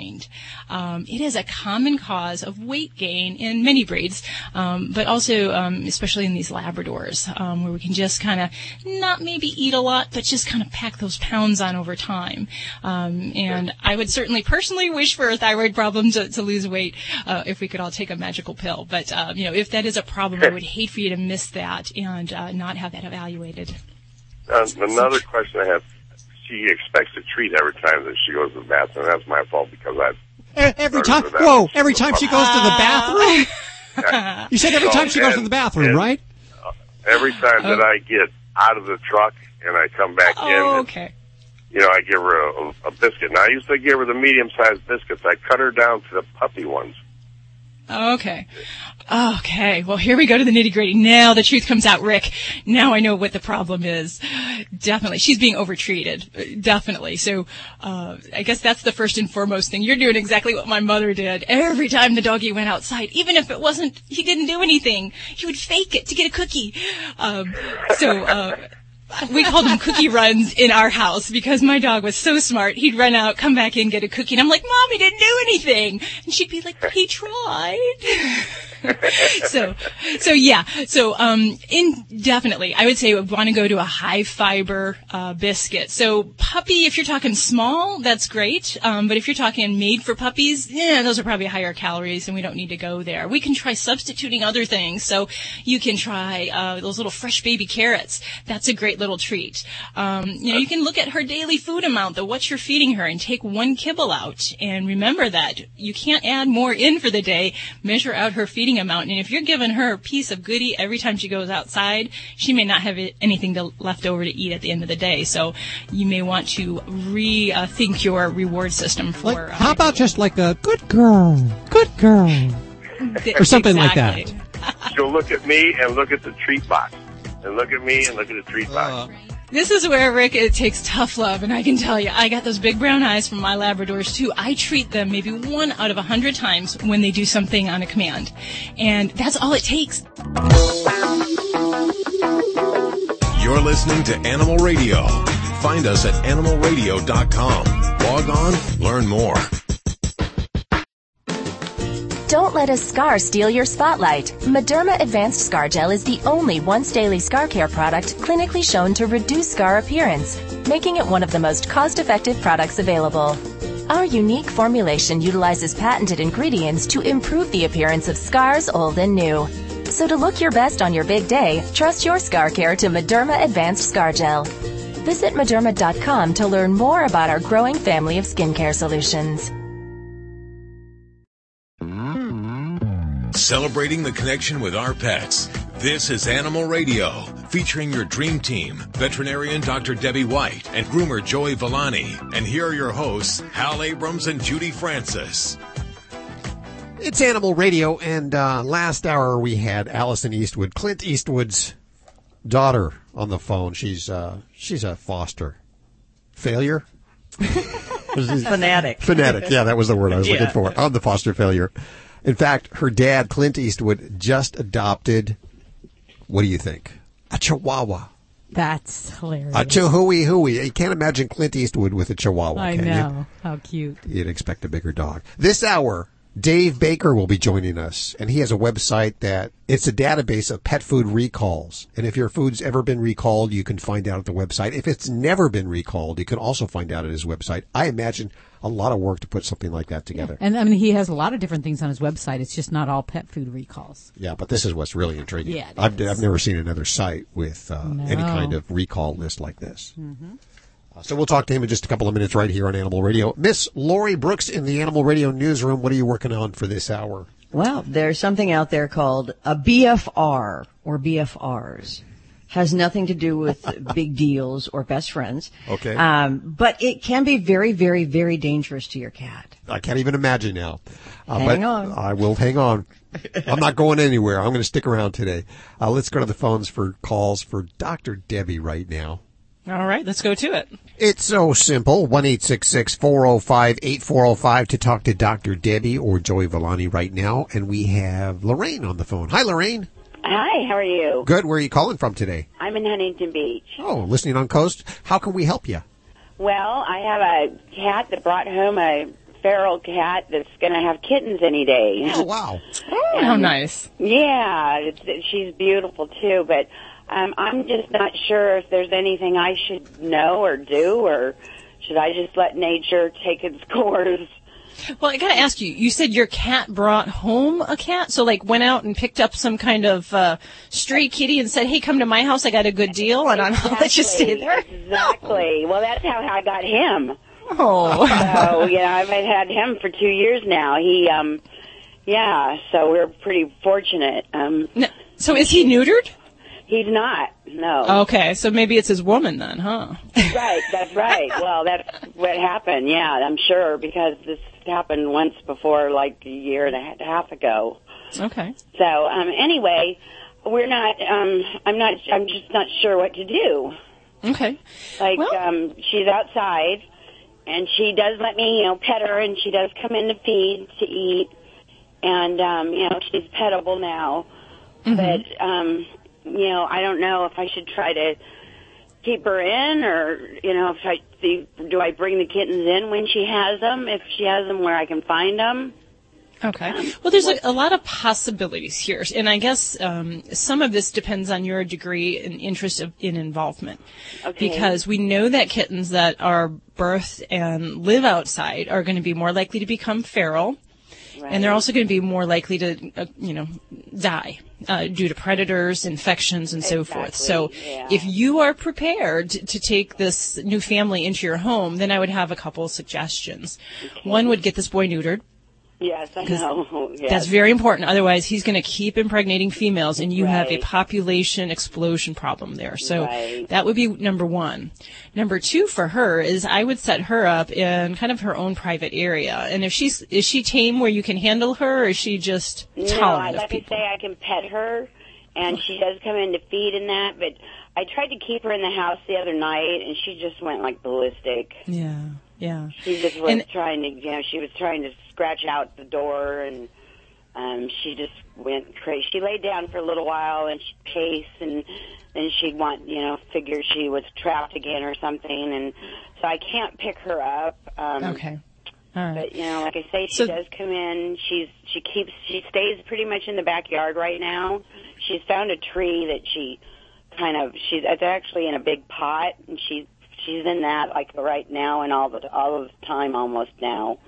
Um, it is a common cause of weight gain in many breeds, um, but also um, especially in these Labradors, um, where we can just kind of not maybe eat a lot, but just kind of pack those pounds on over time. Um, and I would certainly personally wish for a thyroid problem to, to lose weight uh, if we could all take a magical pill. But um, you know, if that is a problem, I would hate for you to miss that and uh, not have that evaluated. Uh, another question I have: She expects a treat every time that she goes to the bathroom. That's my fault because I. Every time, whoa! Every time she goes to the bathroom. You said every time she goes to the bathroom, and right? Uh, every time that I get out of the truck and I come back oh, in, Oh, okay. you know, I give her a, a biscuit. Now I used to give her the medium-sized biscuits. I cut her down to the puppy ones. Okay. Okay. Well, here we go to the nitty gritty. Now the truth comes out, Rick. Now I know what the problem is. Definitely. She's being overtreated. Definitely. So, uh, I guess that's the first and foremost thing. You're doing exactly what my mother did. Every time the doggy went outside, even if it wasn't, he didn't do anything, he would fake it to get a cookie. Um, so, uh, we called them cookie runs in our house because my dog was so smart. He'd run out, come back in, get a cookie, and I'm like, "Mommy didn't do anything. And she'd be like, he tried. so, so yeah, so um, indefinitely, I would say we want to go to a high fiber uh, biscuit. So puppy, if you're talking small, that's great. Um, but if you're talking made for puppies, yeah, those are probably higher calories, and we don't need to go there. We can try substituting other things. So you can try uh, those little fresh baby carrots. That's a great little treat. Um, you know, you can look at her daily food amount, though, what you're feeding her, and take one kibble out. And remember that you can't add more in for the day. Measure out her feeding amount, and if you're giving her a piece of goodie every time she goes outside, she may not have anything to, left over to eat at the end of the day. So you may want to rethink your reward system for. uh, How about just like a good girl, good girl, or something like that? She'll look at me and look at the treat box. And look at me and look at the treat uh, box. This is where, Rick, it takes tough love, and I can tell you, I got those big brown eyes from my Labradors too. I treat them maybe one out of a hundred times when they do something on a command. And that's all it takes. You're listening to Animal Radio. Find us at animalradio.com. Log on, learn more. Don't let a scar steal your spotlight. Mederma Advanced Scar Gel is the only once daily scar care product clinically shown to reduce scar appearance, making it one of the most cost effective products available. Our unique formulation utilizes patented ingredients to improve the appearance of scars old and new. So to look your best on your big day, trust your scar care to Mederma Advanced Scar Gel. Visit Mederma.com to learn more about our growing family of skincare solutions. Celebrating the connection with our pets. This is Animal Radio, featuring your dream team, veterinarian Dr. Debbie White and groomer Joey Villani. And here are your hosts, Hal Abrams and Judy Francis. It's Animal Radio, and uh, last hour we had Alison Eastwood, Clint Eastwood's daughter, on the phone. She's uh, she's a foster failure. Fanatic. Fanatic, yeah, that was the word I was looking Yeah. for. On the foster failure. In fact, her dad, Clint Eastwood, just adopted. What do you think? A Chihuahua. That's hilarious. A Chihuahua Hui. You can't imagine Clint Eastwood with a Chihuahua. I can you? know. How cute. You'd expect a bigger dog. This hour, Dave Baker will be joining us, and he has a website that it's a database of pet food recalls. And if your food's ever been recalled, you can find out at the website. If it's never been recalled, you can also find out at his website. I imagine a lot of work to put something like that together. And I mean, he has a lot of different things on his website. It's just not all pet food recalls. Yeah, but this is what's really intriguing. Yeah, I've, I've never seen another site with uh, any kind of recall list like this. Mm-hmm. So we'll talk to him in just a couple of minutes right here on Animal Radio. Miss Lori Brooks in the Animal Radio newsroom. What are you working on for this hour? Well, there's something out there called a BFR or BFRs. Has nothing to do with big deals or best friends. Okay. Um, but it can be very, very, very dangerous to your cat. I can't even imagine now. Uh, Hang on. I will hang on. I'm not going anywhere. I'm going to stick around today. Uh, let's go to the phones for calls for Dr. Debbie right now. All right, let's go to it. It's so simple. 1 405 8405 to talk to Dr. Debbie or Joey Villani right now. And we have Lorraine on the phone. Hi, Lorraine. Hi, how are you? Good. Where are you calling from today? I'm in Huntington Beach. Oh, listening on Coast. How can we help you? Well, I have a cat that brought home a feral cat that's going to have kittens any day. Oh, wow. Oh, how nice. Yeah, it's, she's beautiful too, but um, I'm just not sure if there's anything I should know or do, or should I just let nature take its course? Well, I gotta ask you, you said your cat brought home a cat? So like went out and picked up some kind of, uh, stray kitty and said, hey, come to my house, I got a good deal, and I'll let you stay there? Exactly. Well, that's how I got him. Oh. so you know, I've had him for two years now. He, um, yeah. So we're pretty fortunate. Um, so is he neutered? He's not. No. Okay, so maybe it's his woman then, huh? right, that's right. Well, that's what happened. Yeah, I'm sure because this happened once before, like a year and a half ago. Okay. So, um, anyway, we're not. Um, I'm not. I'm just not sure what to do. Okay. Like, um, she's outside, and she does let me, you know, pet her, and she does come in to feed to eat, and um, you know, she's petable now. Mm-hmm. But um, you know, I don't know if I should try to keep her in, or you know, if I do, do I bring the kittens in when she has them? If she has them, where I can find them. Okay. Well, there's a, a lot of possibilities here, and I guess um, some of this depends on your degree and interest of, in involvement. Okay. Because we know that kittens that are birthed and live outside are going to be more likely to become feral, and they're also going to be more likely to, uh, you know, die uh, due to predators, infections, and so forth. So, yeah. if you are prepared to, to take this new family into your home, then I would have a couple of suggestions. One would get this boy neutered. Yes, I know. Yes. That's very important. Otherwise, he's going to keep impregnating females, and you have a population explosion problem there. So Right. that would be number one. Number two for her is I would set her up in kind of her own private area. And if she's is she tame where you can handle her, or is she just No, I, tolerant like I say, I can pet her, and she does come in to feed and that. But I tried to keep her in the house the other night, and she just went like ballistic. Yeah, yeah. She just was And- trying to, you know, she was trying to scratch out the door, and um, she just went crazy. She laid down for a little while, and she'd pace, and then she'd want, you know, figure she was trapped again or something, and so I can't pick her up. Um, Okay. All right. But you know, like I say, she So- does come in. She's she keeps she stays pretty much in the backyard right now. She's found a tree that she kind of she's it's actually in a big pot, and she's she's in that like right now and all the all of the time almost now.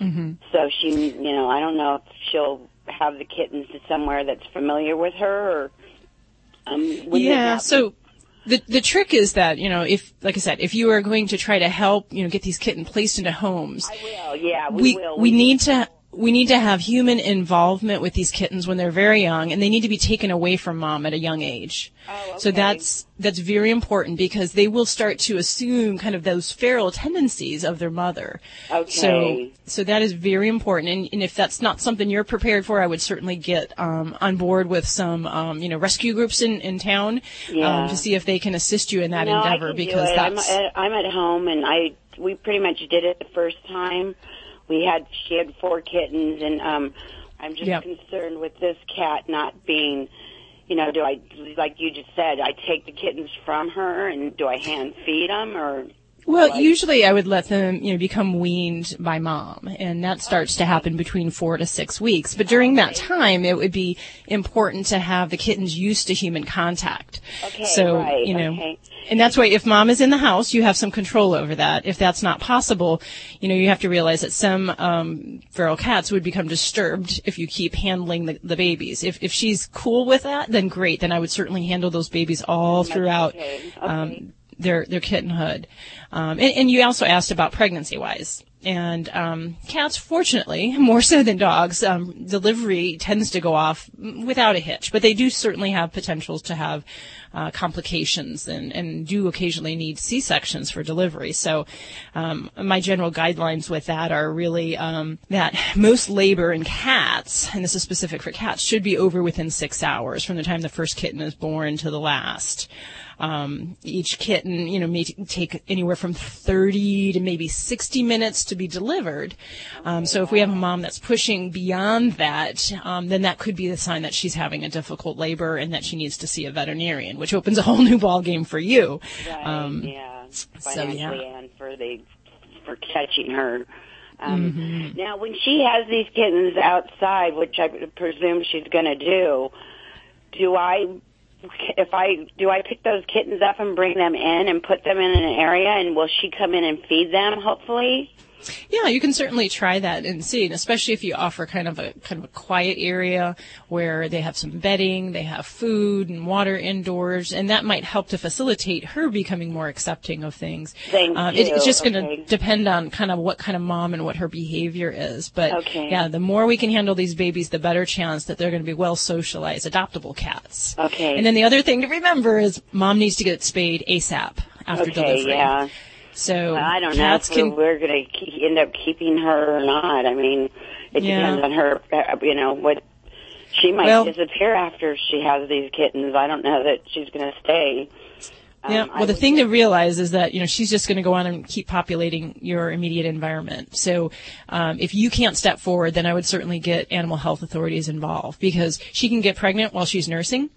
Mm-hmm. So she, you know, I don't know if she'll have the kittens somewhere that's familiar with her or. Um, yeah. So the the trick is that you know if like I said if you are going to try to help you know get these kittens placed into homes, Oh yeah, we, we will. we need to we need to have human involvement with these kittens when they're very young and they need to be taken away from mom at a young age. So that's that's very important because they will start to assume kind of those feral tendencies of their mother. Okay. So so that is very important and, and if that's not something you're prepared for, I would certainly get um, on board with some um, you know rescue groups in, in town Yeah. um, to see if they can assist you in that no, endeavor because that's I'm at, I'm at home and I we pretty much did it the first time. We had she had four kittens and um I'm just Yep. concerned with this cat not being you know, do I like you just said, I take the kittens from her and do I hand feed them or Well, usually I would let them, you know, become weaned by mom, and that starts to happen between four to six weeks. But during that time, it would be important to have the kittens used to human contact. Okay, so, right, you know, okay. and that's why if mom is in the house, you have some control over that. If that's not possible, you know, you have to realize that some um, feral cats would become disturbed if you keep handling the, the babies. If if she's cool with that, then great. Then I would certainly handle those babies all throughout. okay. Um, their their kittenhood. Um, and, and you also asked about pregnancy wise. And um, cats, fortunately, more so than dogs, um, delivery tends to go off without a hitch. But they do certainly have potentials to have uh, complications and, and do occasionally need C sections for delivery. So um, my general guidelines with that are really um, that most labor in cats, and this is specific for cats, should be over within six hours from the time the first kitten is born to the last. Um, each kitten, you know, may t- take anywhere from 30 to maybe 60 minutes to be delivered. Um, so if we have a mom that's pushing beyond that, um, then that could be the sign that she's having a difficult labor and that she needs to see a veterinarian, which opens a whole new ballgame for you. Right, Um, yeah, so, financially yeah. and for the for catching her. Um, Mhm. Now, when she has these kittens outside, which I presume she's going to do, do I, if I do, I pick those kittens up and bring them in and put them in an area, and will she come in and feed them? Hopefully. Yeah, you can certainly try that and see, and especially if you offer kind of a kind of a quiet area where they have some bedding, they have food and water indoors, and that might help to facilitate her becoming more accepting of things. Thank Um, it- you. it's just going to depend on kind of what kind of mom and what her behavior is. But Okay. yeah, the more we can handle these babies, the better chance that they're going to be well socialized, adoptable cats. Okay. And then the other thing to remember is mom needs to get spayed ASAP after okay, delivery. yeah. So Well, I don't know if can we're going to end up keeping her or not. I mean, it Yeah. depends on her. uh, You know what? She might Well- disappear after she has these kittens. I don't know that she's going to stay. Yeah. Um, Well, I the thing to realize is that you know she's just going to go on and keep populating your immediate environment. So, um, if you can't step forward, then I would certainly get animal health authorities involved because she can get pregnant while she's nursing.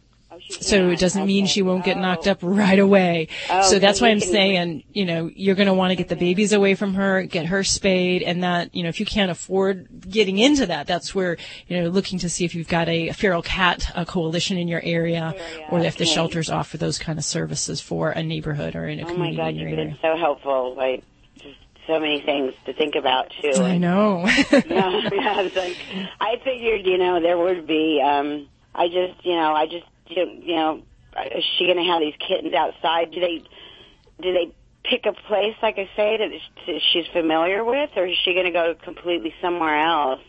So it doesn't mean she won't get knocked up right away. Oh, so that's why I'm saying, you know, you're going to want to get the babies away from her, get her spayed, and that, you know, if you can't afford getting into that, that's where, you know, looking to see if you've got a, feral cat a coalition in your area, or if the shelters offer those kind of services for a neighborhood or in a Oh my community God, in your you've area. been so helpful. Like, just so many things to think about too. I know. yeah, yeah, it's like I figured, you know, there would be. um I just, you know, I just, you know, is she going to have these kittens outside? Do they, do they pick a place, like I say, that she's familiar with, or is she going to go completely somewhere else?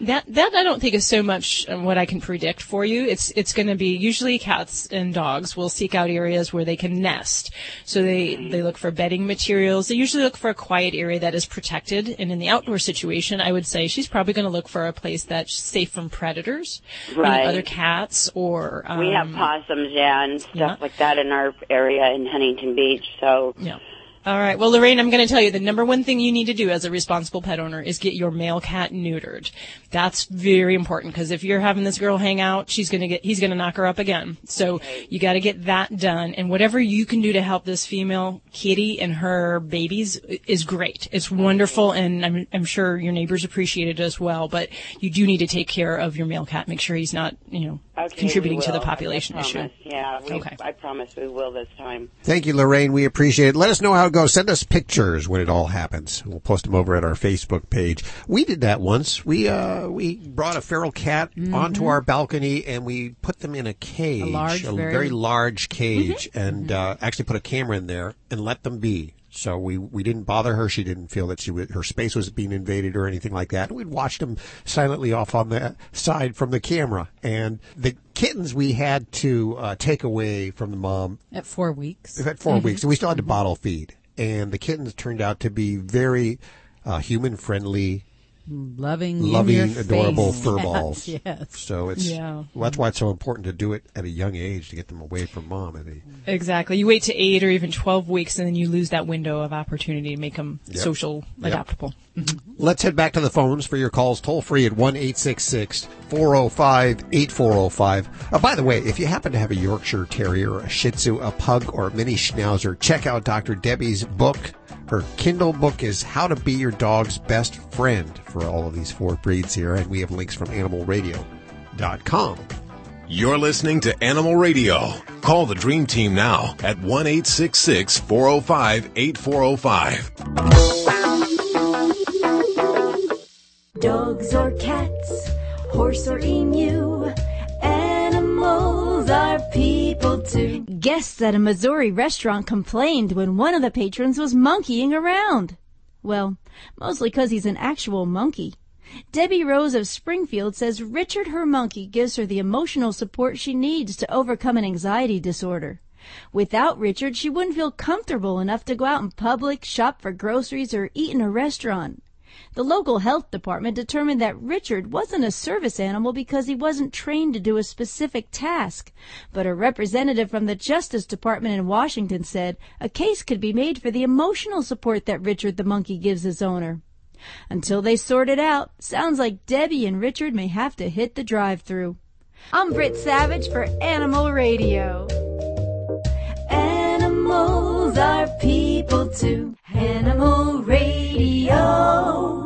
That that I don't think is so much um, what I can predict for you. It's it's going to be usually cats and dogs will seek out areas where they can nest. So they they look for bedding materials. They usually look for a quiet area that is protected. And in the outdoor situation, I would say she's probably going to look for a place that's safe from predators, Right. other cats or um, we have possums, yeah, and stuff yeah. like that in our area in Huntington Beach. So Yeah. All right. Well, Lorraine, I'm going to tell you the number one thing you need to do as a responsible pet owner is get your male cat neutered. That's very important because if you're having this girl hang out, she's going to get, he's going to knock her up again. So you got to get that done. And whatever you can do to help this female kitty and her babies is great. It's wonderful. And I'm, I'm sure your neighbors appreciate it as well. But you do need to take care of your male cat. Make sure he's not, you know, okay, contributing to the population I issue. Yeah, we, Okay. I promise we will this time. Thank you, Lorraine. We appreciate it. Let us know how it goes. Send us pictures when it all happens. We'll post them over at our Facebook page. We did that once. We uh we brought a feral cat onto our balcony and we put them in a cage, Mm-hmm. large, very- very large cage, Mm-hmm. and uh, actually put a camera in there and let them be. So we we didn't bother her. She didn't feel that she was, her space was being invaded or anything like that. We'd watched them silently off on the side from the camera, and the kittens we had to uh, take away from the mom At four weeks. Had 4 weeks, and we still had to bottle feed. And the kittens turned out to be very uh, human friendly, Loving, loving, adorable face. fur Yes, balls. Yes. So it's Yeah. well, that's why it's so important to do it at a young age to get them away from mom. At a, Exactly. You wait to eight or even 12 weeks and then you lose that window of opportunity to make them Yep. social, Yep. adaptable. Let's head back to the phones for your calls toll free at 1 405 8405. Uh, by the way, if you happen to have a Yorkshire Terrier, a Shih Tzu, a Pug, or a Mini Schnauzer, check out Dr. Debbie's book. Her Kindle book is How to Be Your Dog's Best Friend for all of these four breeds here, and we have links from animalradio.com. You're listening to Animal Radio. Call the Dream Team now at 1 866 405 8405. Dogs or cats, horse or emu, animals are people too. Guests at a Missouri restaurant complained when one of the patrons was monkeying around. Well, mostly 'cause he's an actual monkey. Debbie Rose of Springfield says Richard her monkey gives her the emotional support she needs to overcome an anxiety disorder. Without Richard, she wouldn't feel comfortable enough to go out in public, shop for groceries, or eat in a restaurant. The local health department determined that Richard wasn't a service animal because he wasn't trained to do a specific task. But a representative from the Justice Department in Washington said a case could be made for the emotional support that Richard the monkey gives his owner. Until they sort it out, sounds like Debbie and Richard may have to hit the drive-through. I'm Britt Savage for Animal Radio. Animals are people too. Animal Radio.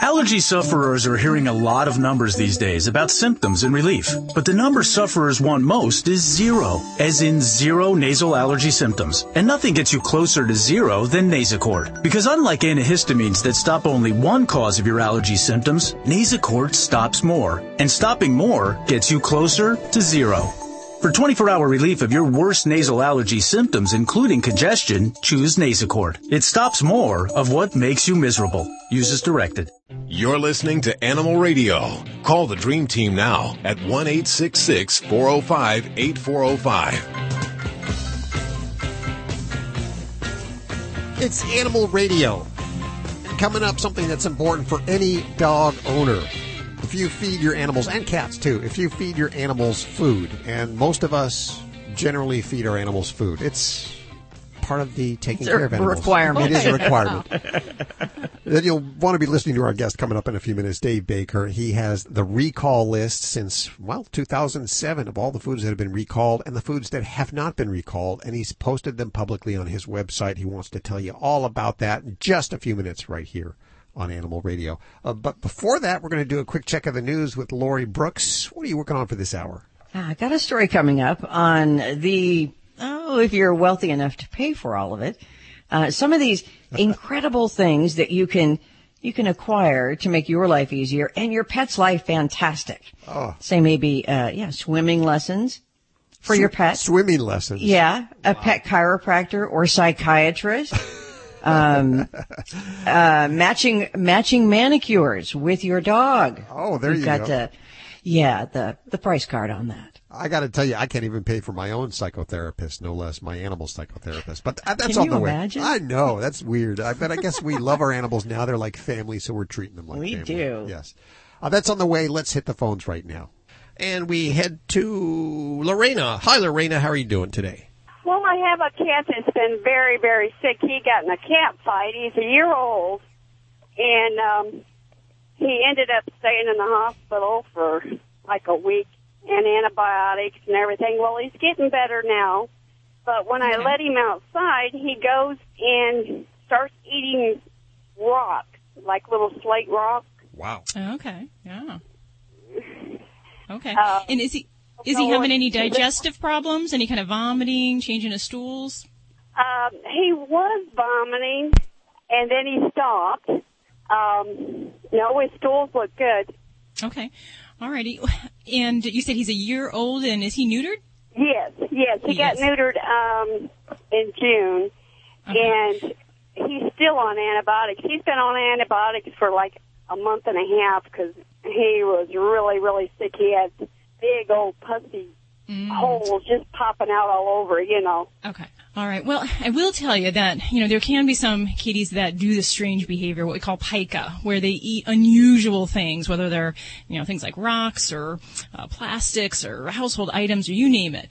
Allergy sufferers are hearing a lot of numbers these days about symptoms and relief, but the number sufferers want most is zero, as in zero nasal allergy symptoms. And nothing gets you closer to zero than Nasacort. Because unlike antihistamines that stop only one cause of your allergy symptoms, Nasacort stops more. And stopping more gets you closer to zero. For 24-hour relief of your worst nasal allergy symptoms, including congestion, choose Nasacort. It stops more of what makes you miserable. Use as directed. You're listening to Animal Radio. Call the Dream Team now at 1 405 8405. It's Animal Radio. And coming up, something that's important for any dog owner. If you feed your animals, and cats too, if you feed your animals food, and most of us generally feed our animals food, it's part of the taking It's care of animals. requirement. It is a requirement. then you'll want to be listening to our guest coming up in a few minutes, Dave Baker. He has the recall list since, well, 2007 of all the foods that have been recalled and the foods that have not been recalled. And he's posted them publicly on his website. He wants to tell you all about that in just a few minutes right here on Animal Radio. Uh, but before that, we're going to do a quick check of the news with Lori Brooks. What are you working on for this hour? Ah, I got a story coming up on the, oh, if you're wealthy enough to pay for all of it, uh, some of these incredible things that you can, you can acquire to make your life easier and your pet's life fantastic. Oh. Say maybe, uh, yeah, swimming lessons for your pet. Swimming lessons. Yeah, a pet chiropractor or psychiatrist. um, uh, matching matching manicures with your dog. Oh, there We've you got go. The, yeah, the the price card on that. I got to tell you, I can't even pay for my own psychotherapist, no less my animal psychotherapist. But uh, that's Can on the way. imagine? I know that's weird. I, but I guess we love our animals now. They're like family, so we're treating them like We family. do. Yes, uh, that's on the way. Let's hit the phones right now, and we head to Lorena. Hi, Lorena. How are you doing today? Well, I have a cat that's been very, very sick. He got in a cat fight. He's a year old, and um, he ended up staying in the hospital for like a week and antibiotics and everything. Well, he's getting better now, but when I let him outside, he goes and starts eating rock, like little slate rock. Wow. Okay. Yeah. Okay. Uh, and is he is he having any digestive problems? Any kind of vomiting, changing of stools? Um, he was vomiting, and then he stopped. Um, no, his stools look good. Okay. Alrighty. And you said he's a year old, and is he neutered? Yes, yes. He got neutered um, in June, and he's still on antibiotics. He's been on antibiotics for like a month and a half because he was really, really sick. He had big old pussy holes just popping out all over, you know. Okay. All right. Well, I will tell you that, you know, there can be some kitties that do this strange behavior, what we call pica, where they eat unusual things, whether they're, you know, things like rocks or uh, plastics or household items or you name it.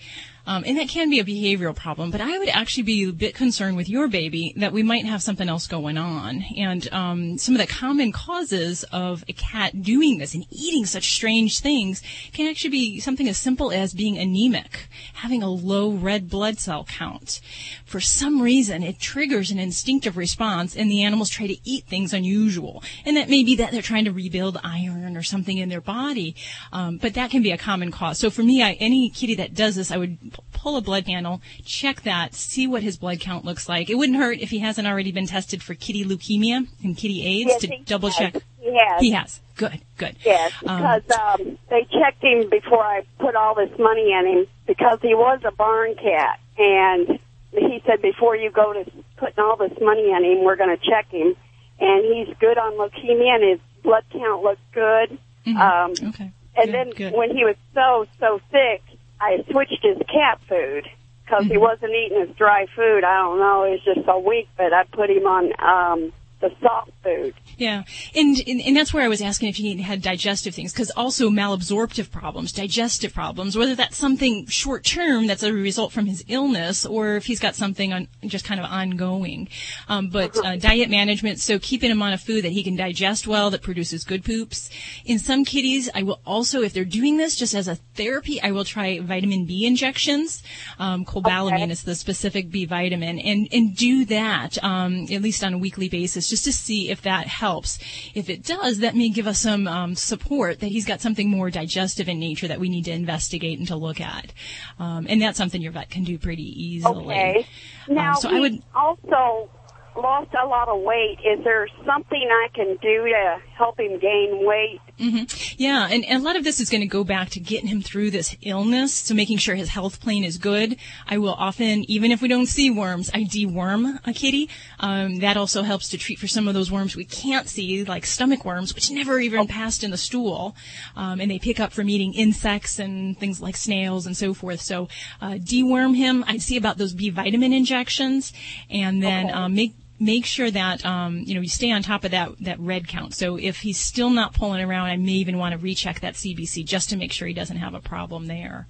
Um, and that can be a behavioral problem, but I would actually be a bit concerned with your baby that we might have something else going on. And um, some of the common causes of a cat doing this and eating such strange things can actually be something as simple as being anemic, having a low red blood cell count. For some reason, it triggers an instinctive response, and the animals try to eat things unusual. And that may be that they're trying to rebuild iron or something in their body, um, but that can be a common cause. So for me, I, any kitty that does this, I would pull a blood panel, check that, see what his blood count looks like. It wouldn't hurt if he hasn't already been tested for kitty leukemia and kitty AIDS Yes, to double has. check. He has. He has. Good, good. Yes, Um, because um, they checked him before I put all this money in him because he was a barn cat, and he said before you go to putting all this money in him, we're going to check him, and he's good on leukemia, and his blood count looks good. Um, okay. and then when he was so so sick, I switched his cat food because he wasn't eating his dry food. I don't know, he was just so weak, but I put him on um, the soft food. Yeah, and, and and that's where I was asking if he had digestive things, because also malabsorptive problems, digestive problems, whether that's something short term that's a result from his illness, or if he's got something on just kind of ongoing. Um, but uh, diet management, so keeping him on a food that he can digest well, that produces good poops. In some kitties, I will also, if they're doing this just as a therapy, I will try vitamin B injections. Um, cobalamin is the specific B vitamin, and and do that um, at least on a weekly basis just to see if that helps. If it does, that may give us some um, support that he's got something more digestive in nature that we need to investigate and to look at. Um, and that's something your vet can do pretty easily. Okay. Now, Um, so he I would also lost a lot of weight. Is there something I can do to help him gain weight? hmm Yeah, and, and a lot of this is going to go back to getting him through this illness, so making sure his health plane is good. I will often, even if we don't see worms, I deworm a kitty. Um, that also helps to treat for some of those worms we can't see, like stomach worms, which never even passed in the stool, um, and they pick up from eating insects and things like snails and so forth. So uh, deworm him. I'd see about those B vitamin injections, and then um, make make sure that um, you know you stay on top of that that red count. So if he's still not pulling around, I may even want to recheck that CBC just to make sure he doesn't have a problem there.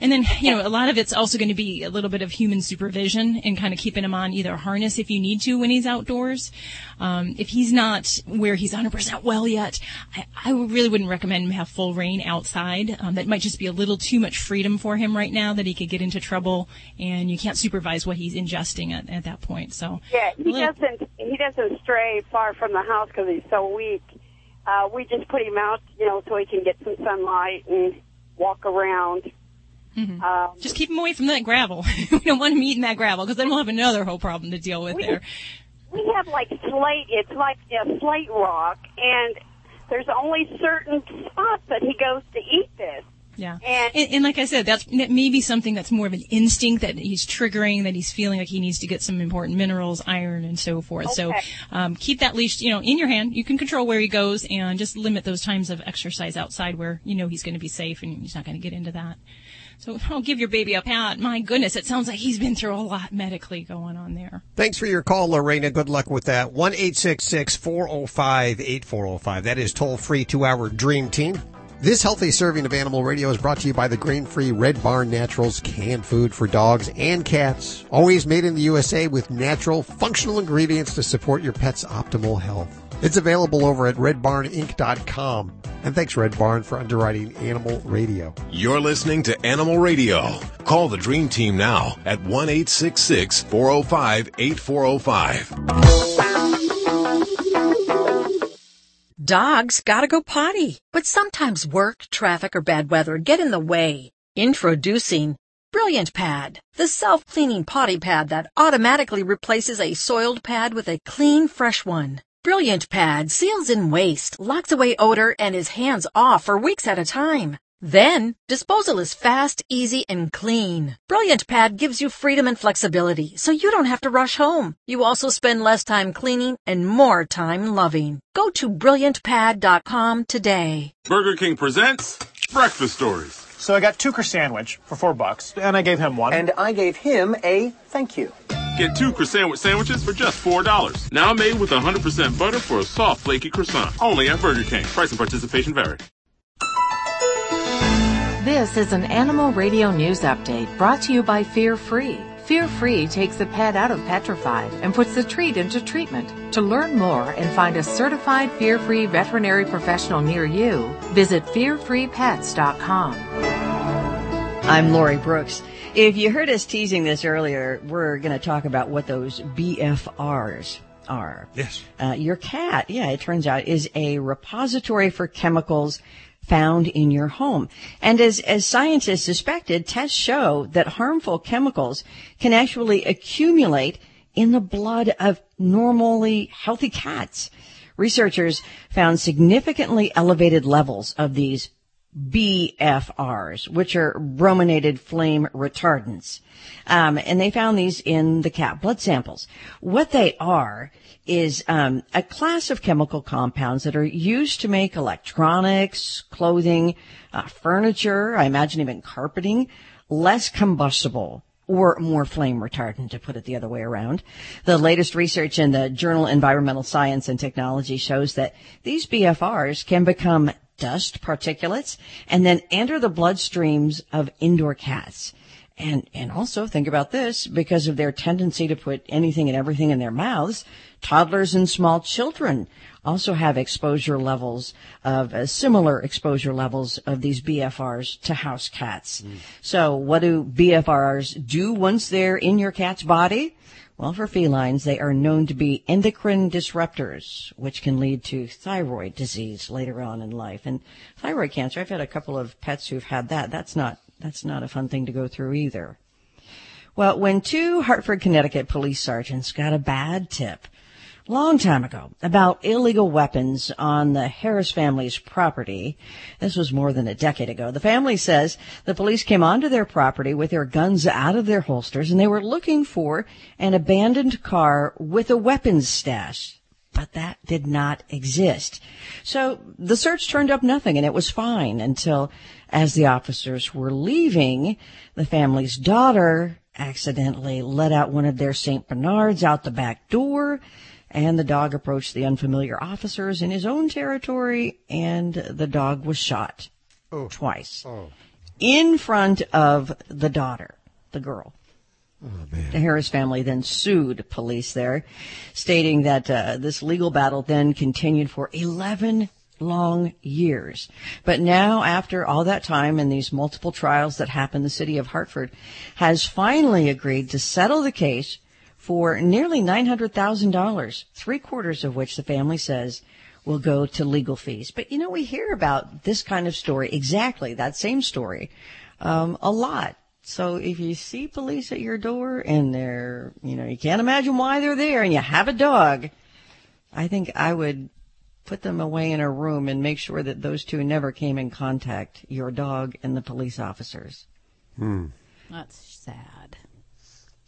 And then you know a lot of it's also going to be a little bit of human supervision and kind of keeping him on either harness if you need to when he's outdoors. Um, if he's not where he's 100% well yet, I, I really wouldn't recommend him have full rein outside. Um, that might just be a little too much freedom for him right now that he could get into trouble, and you can't supervise what he's ingesting at, at that point. So Yeah, he a little- doesn't. He doesn't stray far from the house because he's so weak. Uh, we just put him out, you know, so he can get some sunlight and walk around. Mhm. Um, Just keep him away from that gravel. we don't want him eating that gravel because then we'll have another whole problem to deal with there. we have like slate. It's like a slate rock, and there's only certain spots that he goes to eat this. Yeah. And, And, and like I said, that's that may be something that's more of an instinct that he's triggering, that he's feeling like he needs to get some important minerals, iron, and so forth. So um, keep that leash, you know, in your hand. You can control where he goes, and just limit those times of exercise outside where you know he's going to be safe and he's not going to get into that. So I'll give your baby a pat. My goodness, it sounds like he's been through a lot medically going on there. Thanks for your call, Lorena. Good luck with that. 1 405 8405. That is toll free to our dream team. This healthy serving of animal radio is brought to you by the grain free Red Barn Naturals canned food for dogs and cats. Always made in the USA with natural, functional ingredients to support your pet's optimal health. It's available over at redbarninc.com. And thanks, Red Barn, for underwriting Animal Radio. You're listening to Animal Radio. Call the Dream Team now at 1 405 8405. Dogs gotta go potty, but sometimes work, traffic, or bad weather get in the way. Introducing Brilliant Pad, the self-cleaning potty pad that automatically replaces a soiled pad with a clean, fresh one. Brilliant Pad seals in waste, locks away odor, and is hands off for weeks at a time. Then, disposal is fast, easy, and clean. Brilliant Pad gives you freedom and flexibility, so you don't have to rush home. You also spend less time cleaning and more time loving. Go to brilliantpad.com today. Burger King presents Breakfast Stories. So I got two sandwich for four bucks, and I gave him one. And I gave him a thank you. Get two croissant sandwiches for just $4. Now made with 100% butter for a soft, flaky croissant. Only at Burger King. Price and participation vary. This is an Animal Radio News Update brought to you by Fear Free. Fear Free takes the pet out of petrified and puts the treat into treatment. To learn more and find a certified Fear Free veterinary professional near you, visit fearfreepets.com. I'm Lori Brooks. If you heard us teasing this earlier, we're going to talk about what those BFRs are. Yes. Uh, your cat, yeah, it turns out, is a repository for chemicals found in your home. And as, as scientists suspected, tests show that harmful chemicals can actually accumulate in the blood of normally healthy cats. Researchers found significantly elevated levels of these BFRs, which are brominated flame retardants. Um, and they found these in the cat blood samples. What they are is um, a class of chemical compounds that are used to make electronics, clothing, uh, furniture, I imagine even carpeting, less combustible or more flame retardant, to put it the other way around. The latest research in the journal Environmental Science and Technology shows that these BFRs can become dust particulates and then enter the bloodstreams of indoor cats. And, and also think about this because of their tendency to put anything and everything in their mouths. Toddlers and small children also have exposure levels of uh, similar exposure levels of these BFRs to house cats. So what do BFRs do once they're in your cat's body? Well, for felines, they are known to be endocrine disruptors, which can lead to thyroid disease later on in life. And thyroid cancer, I've had a couple of pets who've had that. That's not, that's not a fun thing to go through either. Well, when two Hartford, Connecticut police sergeants got a bad tip long time ago about illegal weapons on the Harris family's property. This was more than a decade ago. The family says the police came onto their property with their guns out of their holsters and they were looking for an abandoned car with a weapons stash. But that did not exist. So the search turned up nothing and it was fine until as the officers were leaving, the family's daughter accidentally let out one of their St. Bernards out the back door and the dog approached the unfamiliar officers in his own territory and the dog was shot Oh. twice oh. in front of the daughter, the girl. The Harris family then sued police there, stating that uh, this legal battle then continued for 11 long years. But now, after all that time and these multiple trials that happened, the city of Hartford has finally agreed to settle the case for nearly $900,000, three quarters of which the family says will go to legal fees. But you know, we hear about this kind of story, exactly that same story, um, a lot. So if you see police at your door and they're, you know, you can't imagine why they're there and you have a dog, I think I would put them away in a room and make sure that those two never came in contact, your dog and the police officers. Hmm. That's sad.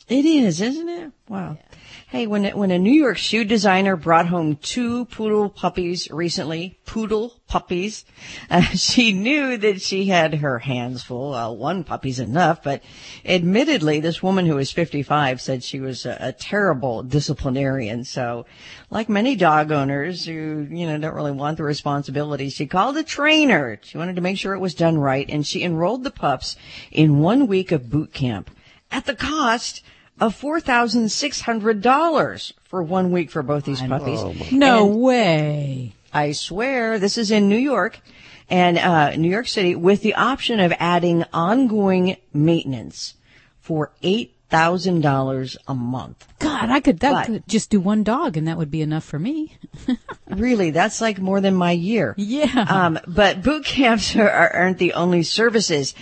It is, isn't it? Wow. Hey, when when a New York shoe designer brought home two poodle puppies recently, poodle puppies, uh, she knew that she had her hands full. One puppy's enough, but admittedly, this woman who was 55 said she was a, a terrible disciplinarian. So, like many dog owners who, you know, don't really want the responsibility, she called a trainer. She wanted to make sure it was done right, and she enrolled the pups in one week of boot camp at the cost of four thousand six hundred dollars for one week for both these puppies. No And way. I swear this is in New York and uh, New York City with the option of adding ongoing maintenance for eight thousand dollars a month. God, I could that But- could just do one dog and that would be enough for me. really, that's like more than my year. Yeah. Um, but boot camps are, are, aren't the only services,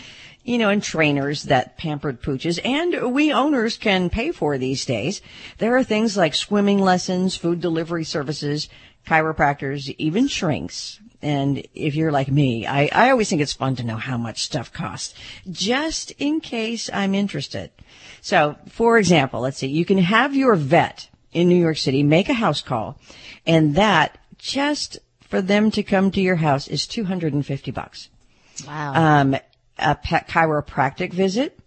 you know, and trainers that pampered pooches and we owners can pay for these days. There are things like swimming lessons, food delivery services, chiropractors, even shrinks. And if you're like me, I, I always think it's fun to know how much stuff costs, just in case I'm interested. So, for example, let's see, you can have your vet in New York City make a house call, and that just for them to come to your house is 250 bucks. Wow. Um, a pet chiropractic visit,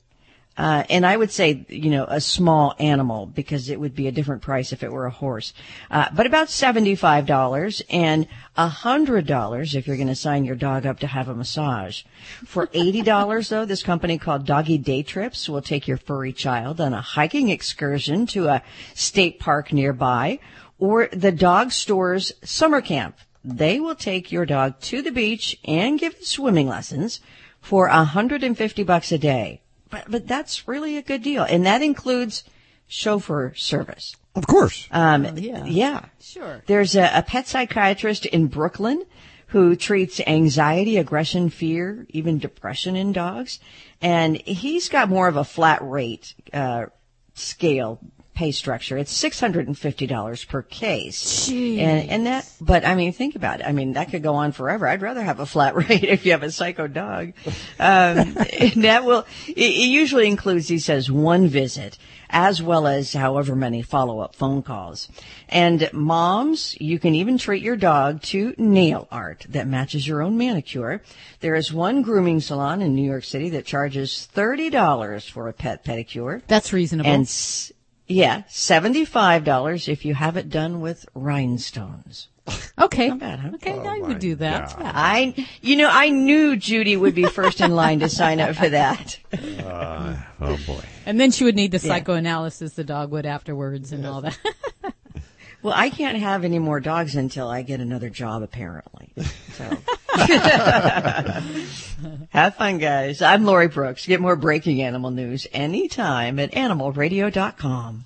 uh, and I would say, you know, a small animal because it would be a different price if it were a horse. Uh, but about $75 and $100 if you're going to sign your dog up to have a massage. For $80 though, this company called Doggy Day Trips will take your furry child on a hiking excursion to a state park nearby or the dog store's summer camp. They will take your dog to the beach and give it swimming lessons for 150 bucks a day. But, but that's really a good deal. And that includes chauffeur service. Of course. Um, yeah. yeah. Sure. There's a, a pet psychiatrist in Brooklyn who treats anxiety, aggression, fear, even depression in dogs. And he's got more of a flat rate, uh, scale pay structure. It's $650 per case. Jeez. And, and that, but I mean, think about it. I mean, that could go on forever. I'd rather have a flat rate if you have a psycho dog. Um, and that will, it, it usually includes, he says, one visit as well as however many follow-up phone calls. And moms, you can even treat your dog to nail art that matches your own manicure. There is one grooming salon in New York City that charges $30 for a pet pedicure. That's reasonable. And yeah, $75 if you have it done with rhinestones. okay. Not bad, huh? Okay, I would do that. Yeah. I, you know, I knew Judy would be first in line to sign up for that. Uh, oh boy. And then she would need the Yeah. psychoanalysis the dog would afterwards and all that. Well, I can't have any more dogs until I get another job, apparently. So. have fun, guys. I'm Lori Brooks. Get more breaking animal news anytime at animalradio.com.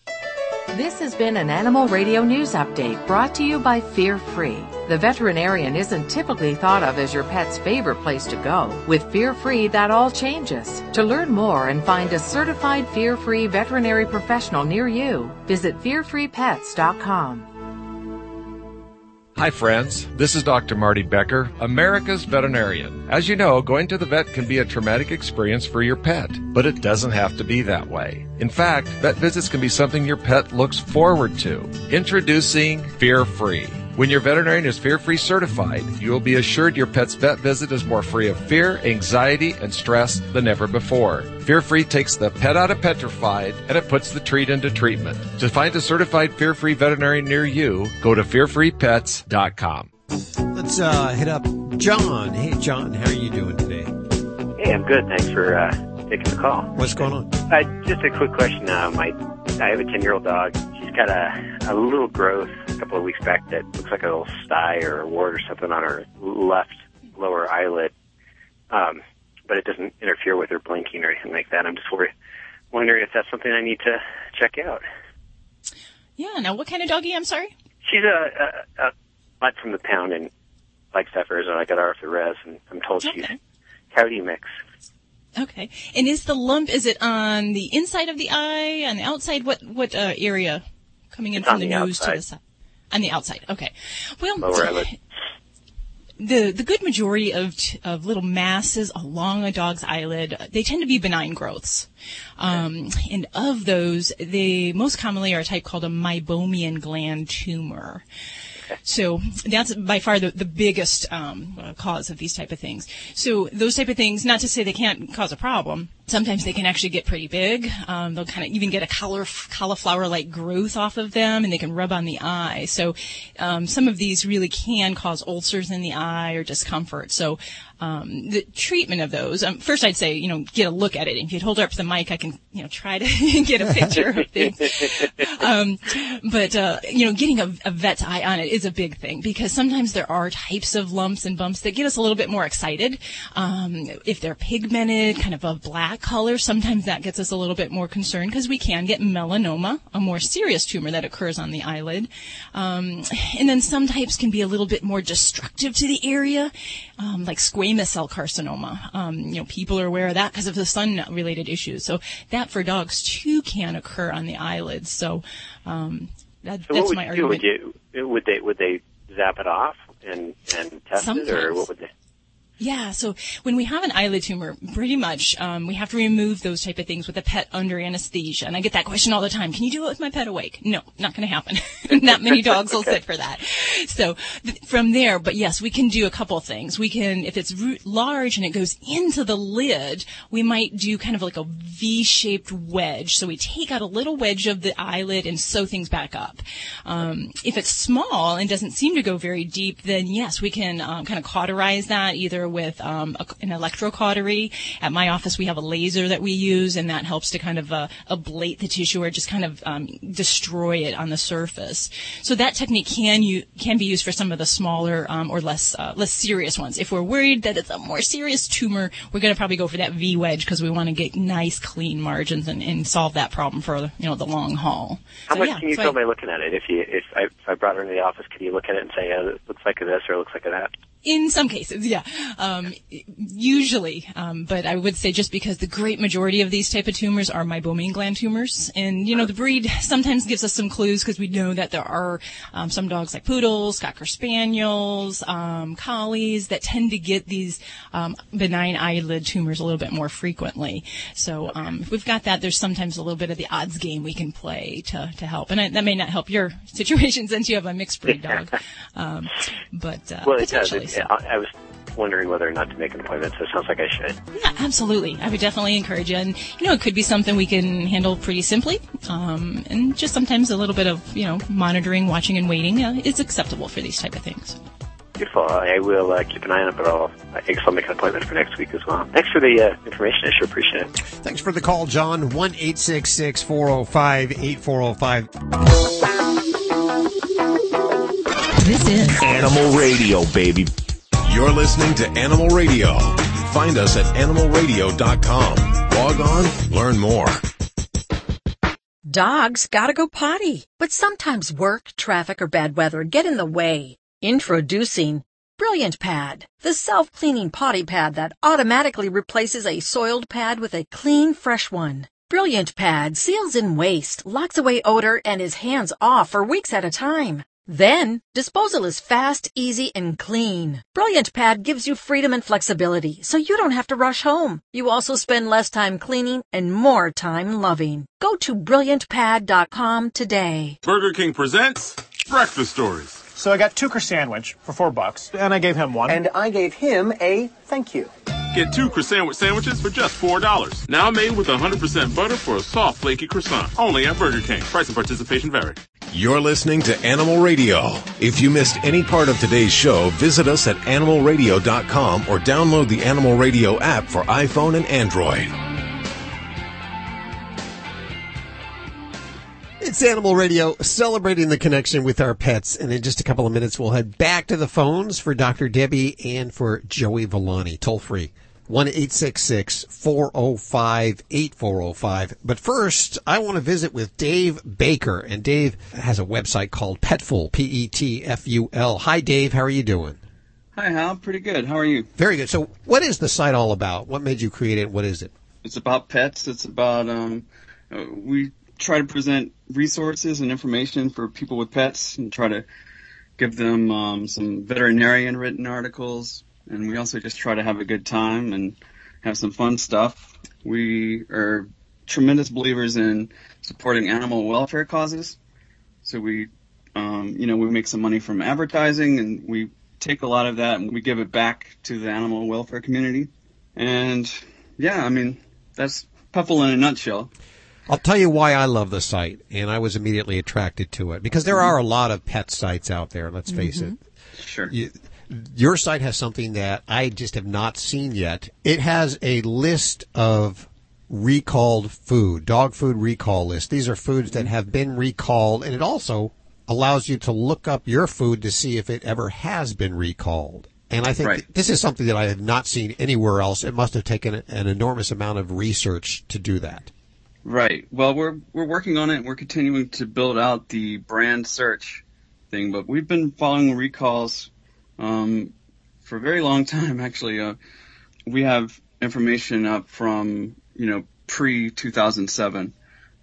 This has been an Animal Radio News Update brought to you by Fear Free. The veterinarian isn't typically thought of as your pet's favorite place to go. With Fear Free, that all changes. To learn more and find a certified Fear Free veterinary professional near you, visit fearfreepets.com. Hi, friends. This is Dr. Marty Becker, America's veterinarian. As you know, going to the vet can be a traumatic experience for your pet, but it doesn't have to be that way. In fact, vet visits can be something your pet looks forward to. Introducing Fear Free. When your veterinarian is fear free certified, you will be assured your pet's vet visit is more free of fear, anxiety, and stress than ever before. Fear Free takes the pet out of petrified and it puts the treat into treatment. To find a certified fear free veterinarian near you, go to fearfreepets.com. Let's uh, hit up John. Hey, John, how are you doing today? Hey, I'm good. Thanks for uh, taking the call. What's going on? Uh, just a quick question. Uh, my, I have a 10 year old dog. Got a, a little growth a couple of weeks back that looks like a little sty or a wart or something on her left lower eyelid. Um, but it doesn't interfere with her blinking or anything like that. I'm just worried, wondering if that's something I need to check out. Yeah. Now, what kind of doggy? I'm sorry. She's a, a, a mutt from the pound in Flagstaff, Arizona. I got her off the res, and I'm told she's coyote mix. Okay. And is the lump? Is it on the inside of the eye, on the outside? What what uh, area? Coming in It's from the, the nose to the side. On the outside. Okay. Well, the the good majority of of little masses along a dog's eyelid, they tend to be benign growths. Um, and of those, they most commonly are a type called a meibomian gland tumor. So that's by far the, the biggest um, cause of these type of things. So those type of things, not to say they can't cause a problem. Sometimes they can actually get pretty big. Um, they'll kind of even get a color, cauliflower-like growth off of them, and they can rub on the eye. So um, some of these really can cause ulcers in the eye or discomfort. So um, the treatment of those, um, first I'd say, you know, get a look at it. If you'd hold up to the mic, I can, you know, try to get a picture of things. Um, but, uh, you know, getting a, a vet's eye on it is a big thing because sometimes there are types of lumps and bumps that get us a little bit more excited. Um, if they're pigmented, kind of a black color, sometimes that gets us a little bit more concerned because we can get melanoma, a more serious tumor that occurs on the eyelid. Um, and then some types can be a little bit more destructive to the area, um, like squamous cell carcinoma. Um, you know, people are aware of that because of the sun-related issues. So that for dogs too can occur on the eyelids. So um, that, So that's my argument. Would you would they would they zap it off and and test it, or what would they? Yeah, so when we have an eyelid tumor, pretty much um, we have to remove those type of things with a pet under anesthesia. And I get that question all the time. Can you do it with my pet awake? No, not going to happen. not many dogs will sit for that. So th- from there, but yes, we can do a couple things. We can, if it's ru- large and it goes into the lid, we might do kind of like a V-shaped wedge. So we take out a little wedge of the eyelid and sew things back up. Um, if it's small and doesn't seem to go very deep, then yes, we can um, kind of cauterize that either with um, a, an electrocautery. At my office, we have a laser that we use, and that helps to kind of uh, ablate the tissue or just kind of um, destroy it on the surface. So that technique can you can be used for some of the smaller um, or less uh, less serious ones. If we're worried that it's a more serious tumor, we're going to probably go for that V wedge because we want to get nice clean margins and, and solve that problem for you know the long haul. How So, much yeah, can you so I- tell by looking at it? If you if I, if I brought her into the office, could you look at it and say, yeah, it looks like this or it looks like that? In some cases, yeah. Um, usually, um, but I would say just because the great majority of these type of tumors are meibomian gland tumors, and you know the breed sometimes gives us some clues because we know that there are um, some dogs like poodles, cocker spaniels, um, collies that tend to get these um, benign eyelid tumors a little bit more frequently. So um, if we've got that, there's sometimes a little bit of the odds game we can play to to help, and I, that may not help your situation since you have a mixed breed dog, um, but uh, well, potentially. It, I, I was wondering whether or not to make an appointment, so it sounds like I should. Yeah, absolutely. I would definitely encourage you. And, you know, it could be something we can handle pretty simply. Um, and just sometimes a little bit of, you know, monitoring, watching, and waiting uh, is acceptable for these type of things. Beautiful. I will uh, keep an eye on it, but I'll, I guess I'll make an appointment for next week as well. Thanks for the uh, information. I sure appreciate it. Thanks for the call, John. 1 405 8405. This is Animal Radio, baby. You're listening to Animal Radio. Find us at animalradio.com. Log on, learn more. Dogs gotta go potty, but sometimes work, traffic, or bad weather get in the way. Introducing Brilliant Pad, the self-cleaning potty pad that automatically replaces a soiled pad with a clean, fresh one. Brilliant Pad seals in waste, locks away odor, and is hands off for weeks at a time. Then, disposal is fast, easy, and clean. Brilliant Pad gives you freedom and flexibility, so you don't have to rush home. You also spend less time cleaning and more time loving. Go to brilliantpad.com today. Burger King presents Breakfast Stories. So I got two sandwich for four bucks, and I gave him one. And I gave him a thank you. Get two croissant sandwiches for just $4. Now made with 100% butter for a soft, flaky croissant. Only at Burger King. Price and participation vary. You're listening to Animal Radio. If you missed any part of today's show, visit us at animalradio.com or download the Animal Radio app for iPhone and Android. It's Animal Radio celebrating the connection with our pets. And in just a couple of minutes, we'll head back to the phones for Dr. Debbie and for Joey Villani. Toll free. 1-866-405-8405. But first, I want to visit with Dave Baker. And Dave has a website called Petful, P-E-T-F-U-L. Hi, Dave. How are you doing? Hi, Hal. Pretty good. How are you? Very good. So what is the site all about? What made you create it? What is it? It's about pets. It's about, um, we try to present resources and information for people with pets and try to give them um, some veterinarian written articles. And we also just try to have a good time and have some fun stuff. We are tremendous believers in supporting animal welfare causes. So we, um, you know, we make some money from advertising and we take a lot of that and we give it back to the animal welfare community. And yeah, I mean, that's Petful in a nutshell. I'll tell you why I love the site, and I was immediately attracted to it because there are a lot of pet sites out there. Let's face mm-hmm. it. Sure. You, your site has something that I just have not seen yet. It has a list of recalled food, dog food recall list. These are foods that have been recalled, and it also allows you to look up your food to see if it ever has been recalled. And I think right. this is something that I have not seen anywhere else. It must have taken an enormous amount of research to do that. Right. Well, we're we're working on it. We're continuing to build out the brand search thing, but we've been following recalls um, for a very long time. Actually, uh, we have information up from you know pre 2007,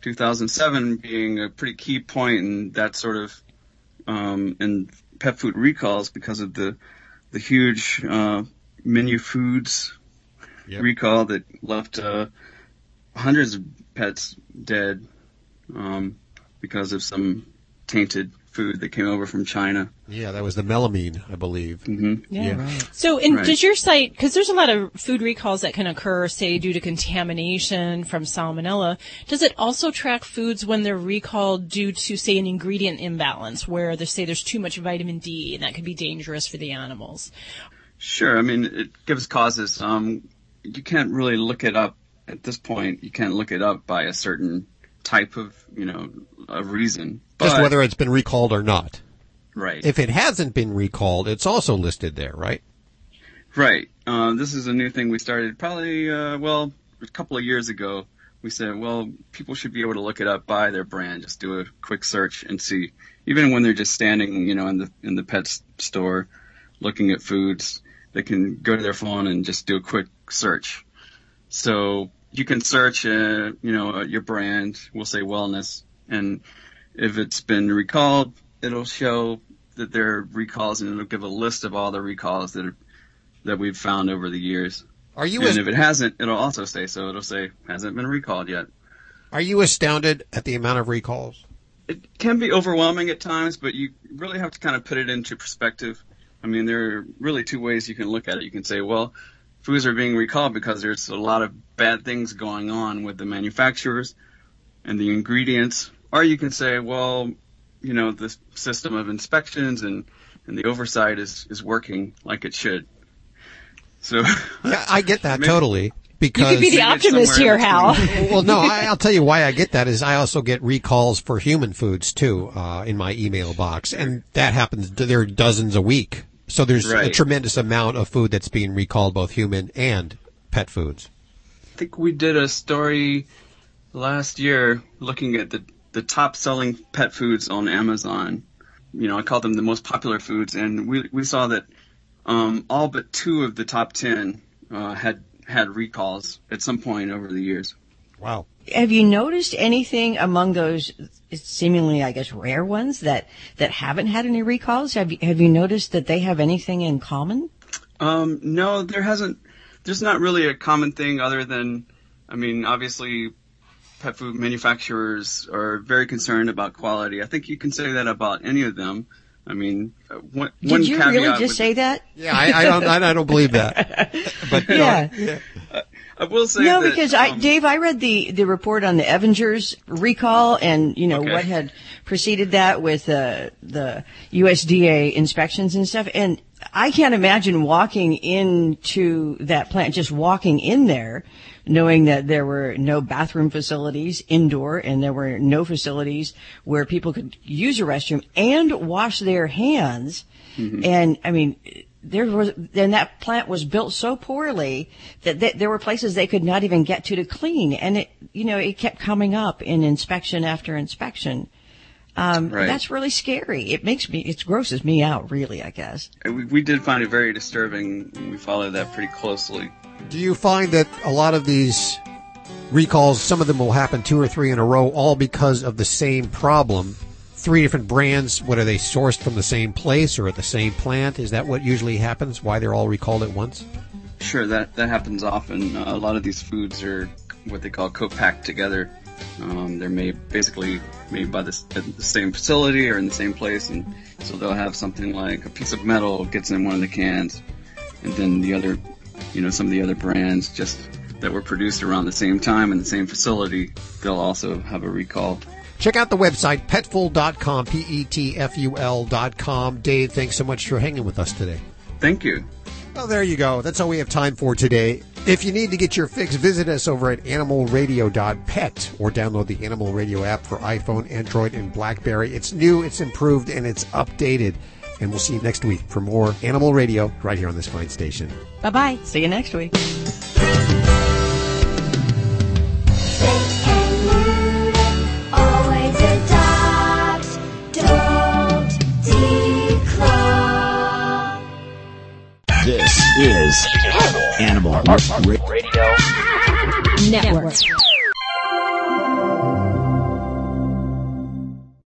2007 being a pretty key point in that sort of um, in pet food recalls because of the the huge uh, menu foods yep. recall that left uh, hundreds of pets dead um, because of some tainted food that came over from China. Yeah, that was the melamine, I believe. Mm-hmm. Yeah. yeah. Right. So, and right. does your site, because there's a lot of food recalls that can occur, say, due to contamination from salmonella, does it also track foods when they're recalled due to, say, an ingredient imbalance, where they say there's too much vitamin D and that could be dangerous for the animals? Sure. I mean, it gives causes. Um, you can't really look it up at this point, you can't look it up by a certain type of, you know, a reason. But, Just whether it's been recalled or not. Right. If it hasn't been recalled, it's also listed there, right? Right. Uh, this is a new thing we started probably, uh, well, a couple of years ago. We said, well, people should be able to look it up by their brand. Just do a quick search and see, even when they're just standing, you know, in the in the pet store, looking at foods, they can go to their phone and just do a quick search. So you can search, uh, you know, uh, your brand. We'll say wellness, and if it's been recalled, it'll show that there are recalls, and it'll give a list of all the recalls that are, that we've found over the years. Are you? And as- if it hasn't, it'll also say so. It'll say hasn't been recalled yet. Are you astounded at the amount of recalls? It can be overwhelming at times, but you really have to kind of put it into perspective. I mean, there are really two ways you can look at it. You can say, well, foods are being recalled because there's a lot of bad things going on with the manufacturers and the ingredients. Or you can say, well, you know, the system of inspections and, and the oversight is, is working like it should. So yeah, I get that totally. Because you could be the optimist here, Hal. well, no, I, will tell you why I get that is I also get recalls for human foods too uh, in my email box, and that happens. There are dozens a week. So there's right. a tremendous amount of food that's being recalled, both human and pet foods. I think we did a story last year looking at the the top selling pet foods on Amazon. You know, I call them the most popular foods, and we we saw that um, all but two of the top ten uh, had had recalls at some point over the years. Wow. Have you noticed anything among those seemingly, I guess, rare ones that, that haven't had any recalls? Have you, have you noticed that they have anything in common? Um, no, there hasn't. There's not really a common thing other than, I mean, obviously, pet food manufacturers are very concerned about quality. I think you can say that about any of them. I mean, uh, one, Did one you caveat really just would- say that? Yeah, I, I don't, I don't believe that. But yeah. I will say no, that, because I, um, Dave, I read the, the report on the Evanger's recall and, you know, Okay. what had preceded that with, uh, the USDA inspections and stuff. And I can't imagine walking into that plant, just walking in there, knowing that there were no bathroom facilities indoor and there were no facilities where people could use a restroom and wash their hands. And I mean, there was, and that plant was built so poorly that th- there were places they could not even get to to clean. And it, you know, it kept coming up in inspection after inspection. Um, Right. that's really scary. It makes me, it grosses me out, really, I guess. we, we did find it very disturbing. We followed that pretty closely. Do you find that a lot of these recalls, some of them will happen two or three in a row, all because of the same problem? Three different brands, what are they sourced from the same place or at the same plant? Is that what usually happens? Why they're all recalled at once? Sure, that that happens often. Uh, a lot of these foods are what they call co-packed together. Um, they're made basically made by the, the same facility or in the same place, and so they'll have something like a piece of metal gets in one of the cans, and then the other, you know, some of the other brands just that were produced around the same time in the same facility, they'll also have a recall. Check out the website, petful.com, P E T F U L.com. Dave, thanks so much for hanging with us today. Thank you. Well, there you go. That's all we have time for today. If you need to get your fix, visit us over at animalradio.pet or download the Animal Radio app for iPhone, Android, and Blackberry. It's new, it's improved, and it's updated. And we'll see you next week for more Animal Radio right here on this fine station. Bye bye. See you next week. Always adopt, don't declaw. This is Animal Radio Network.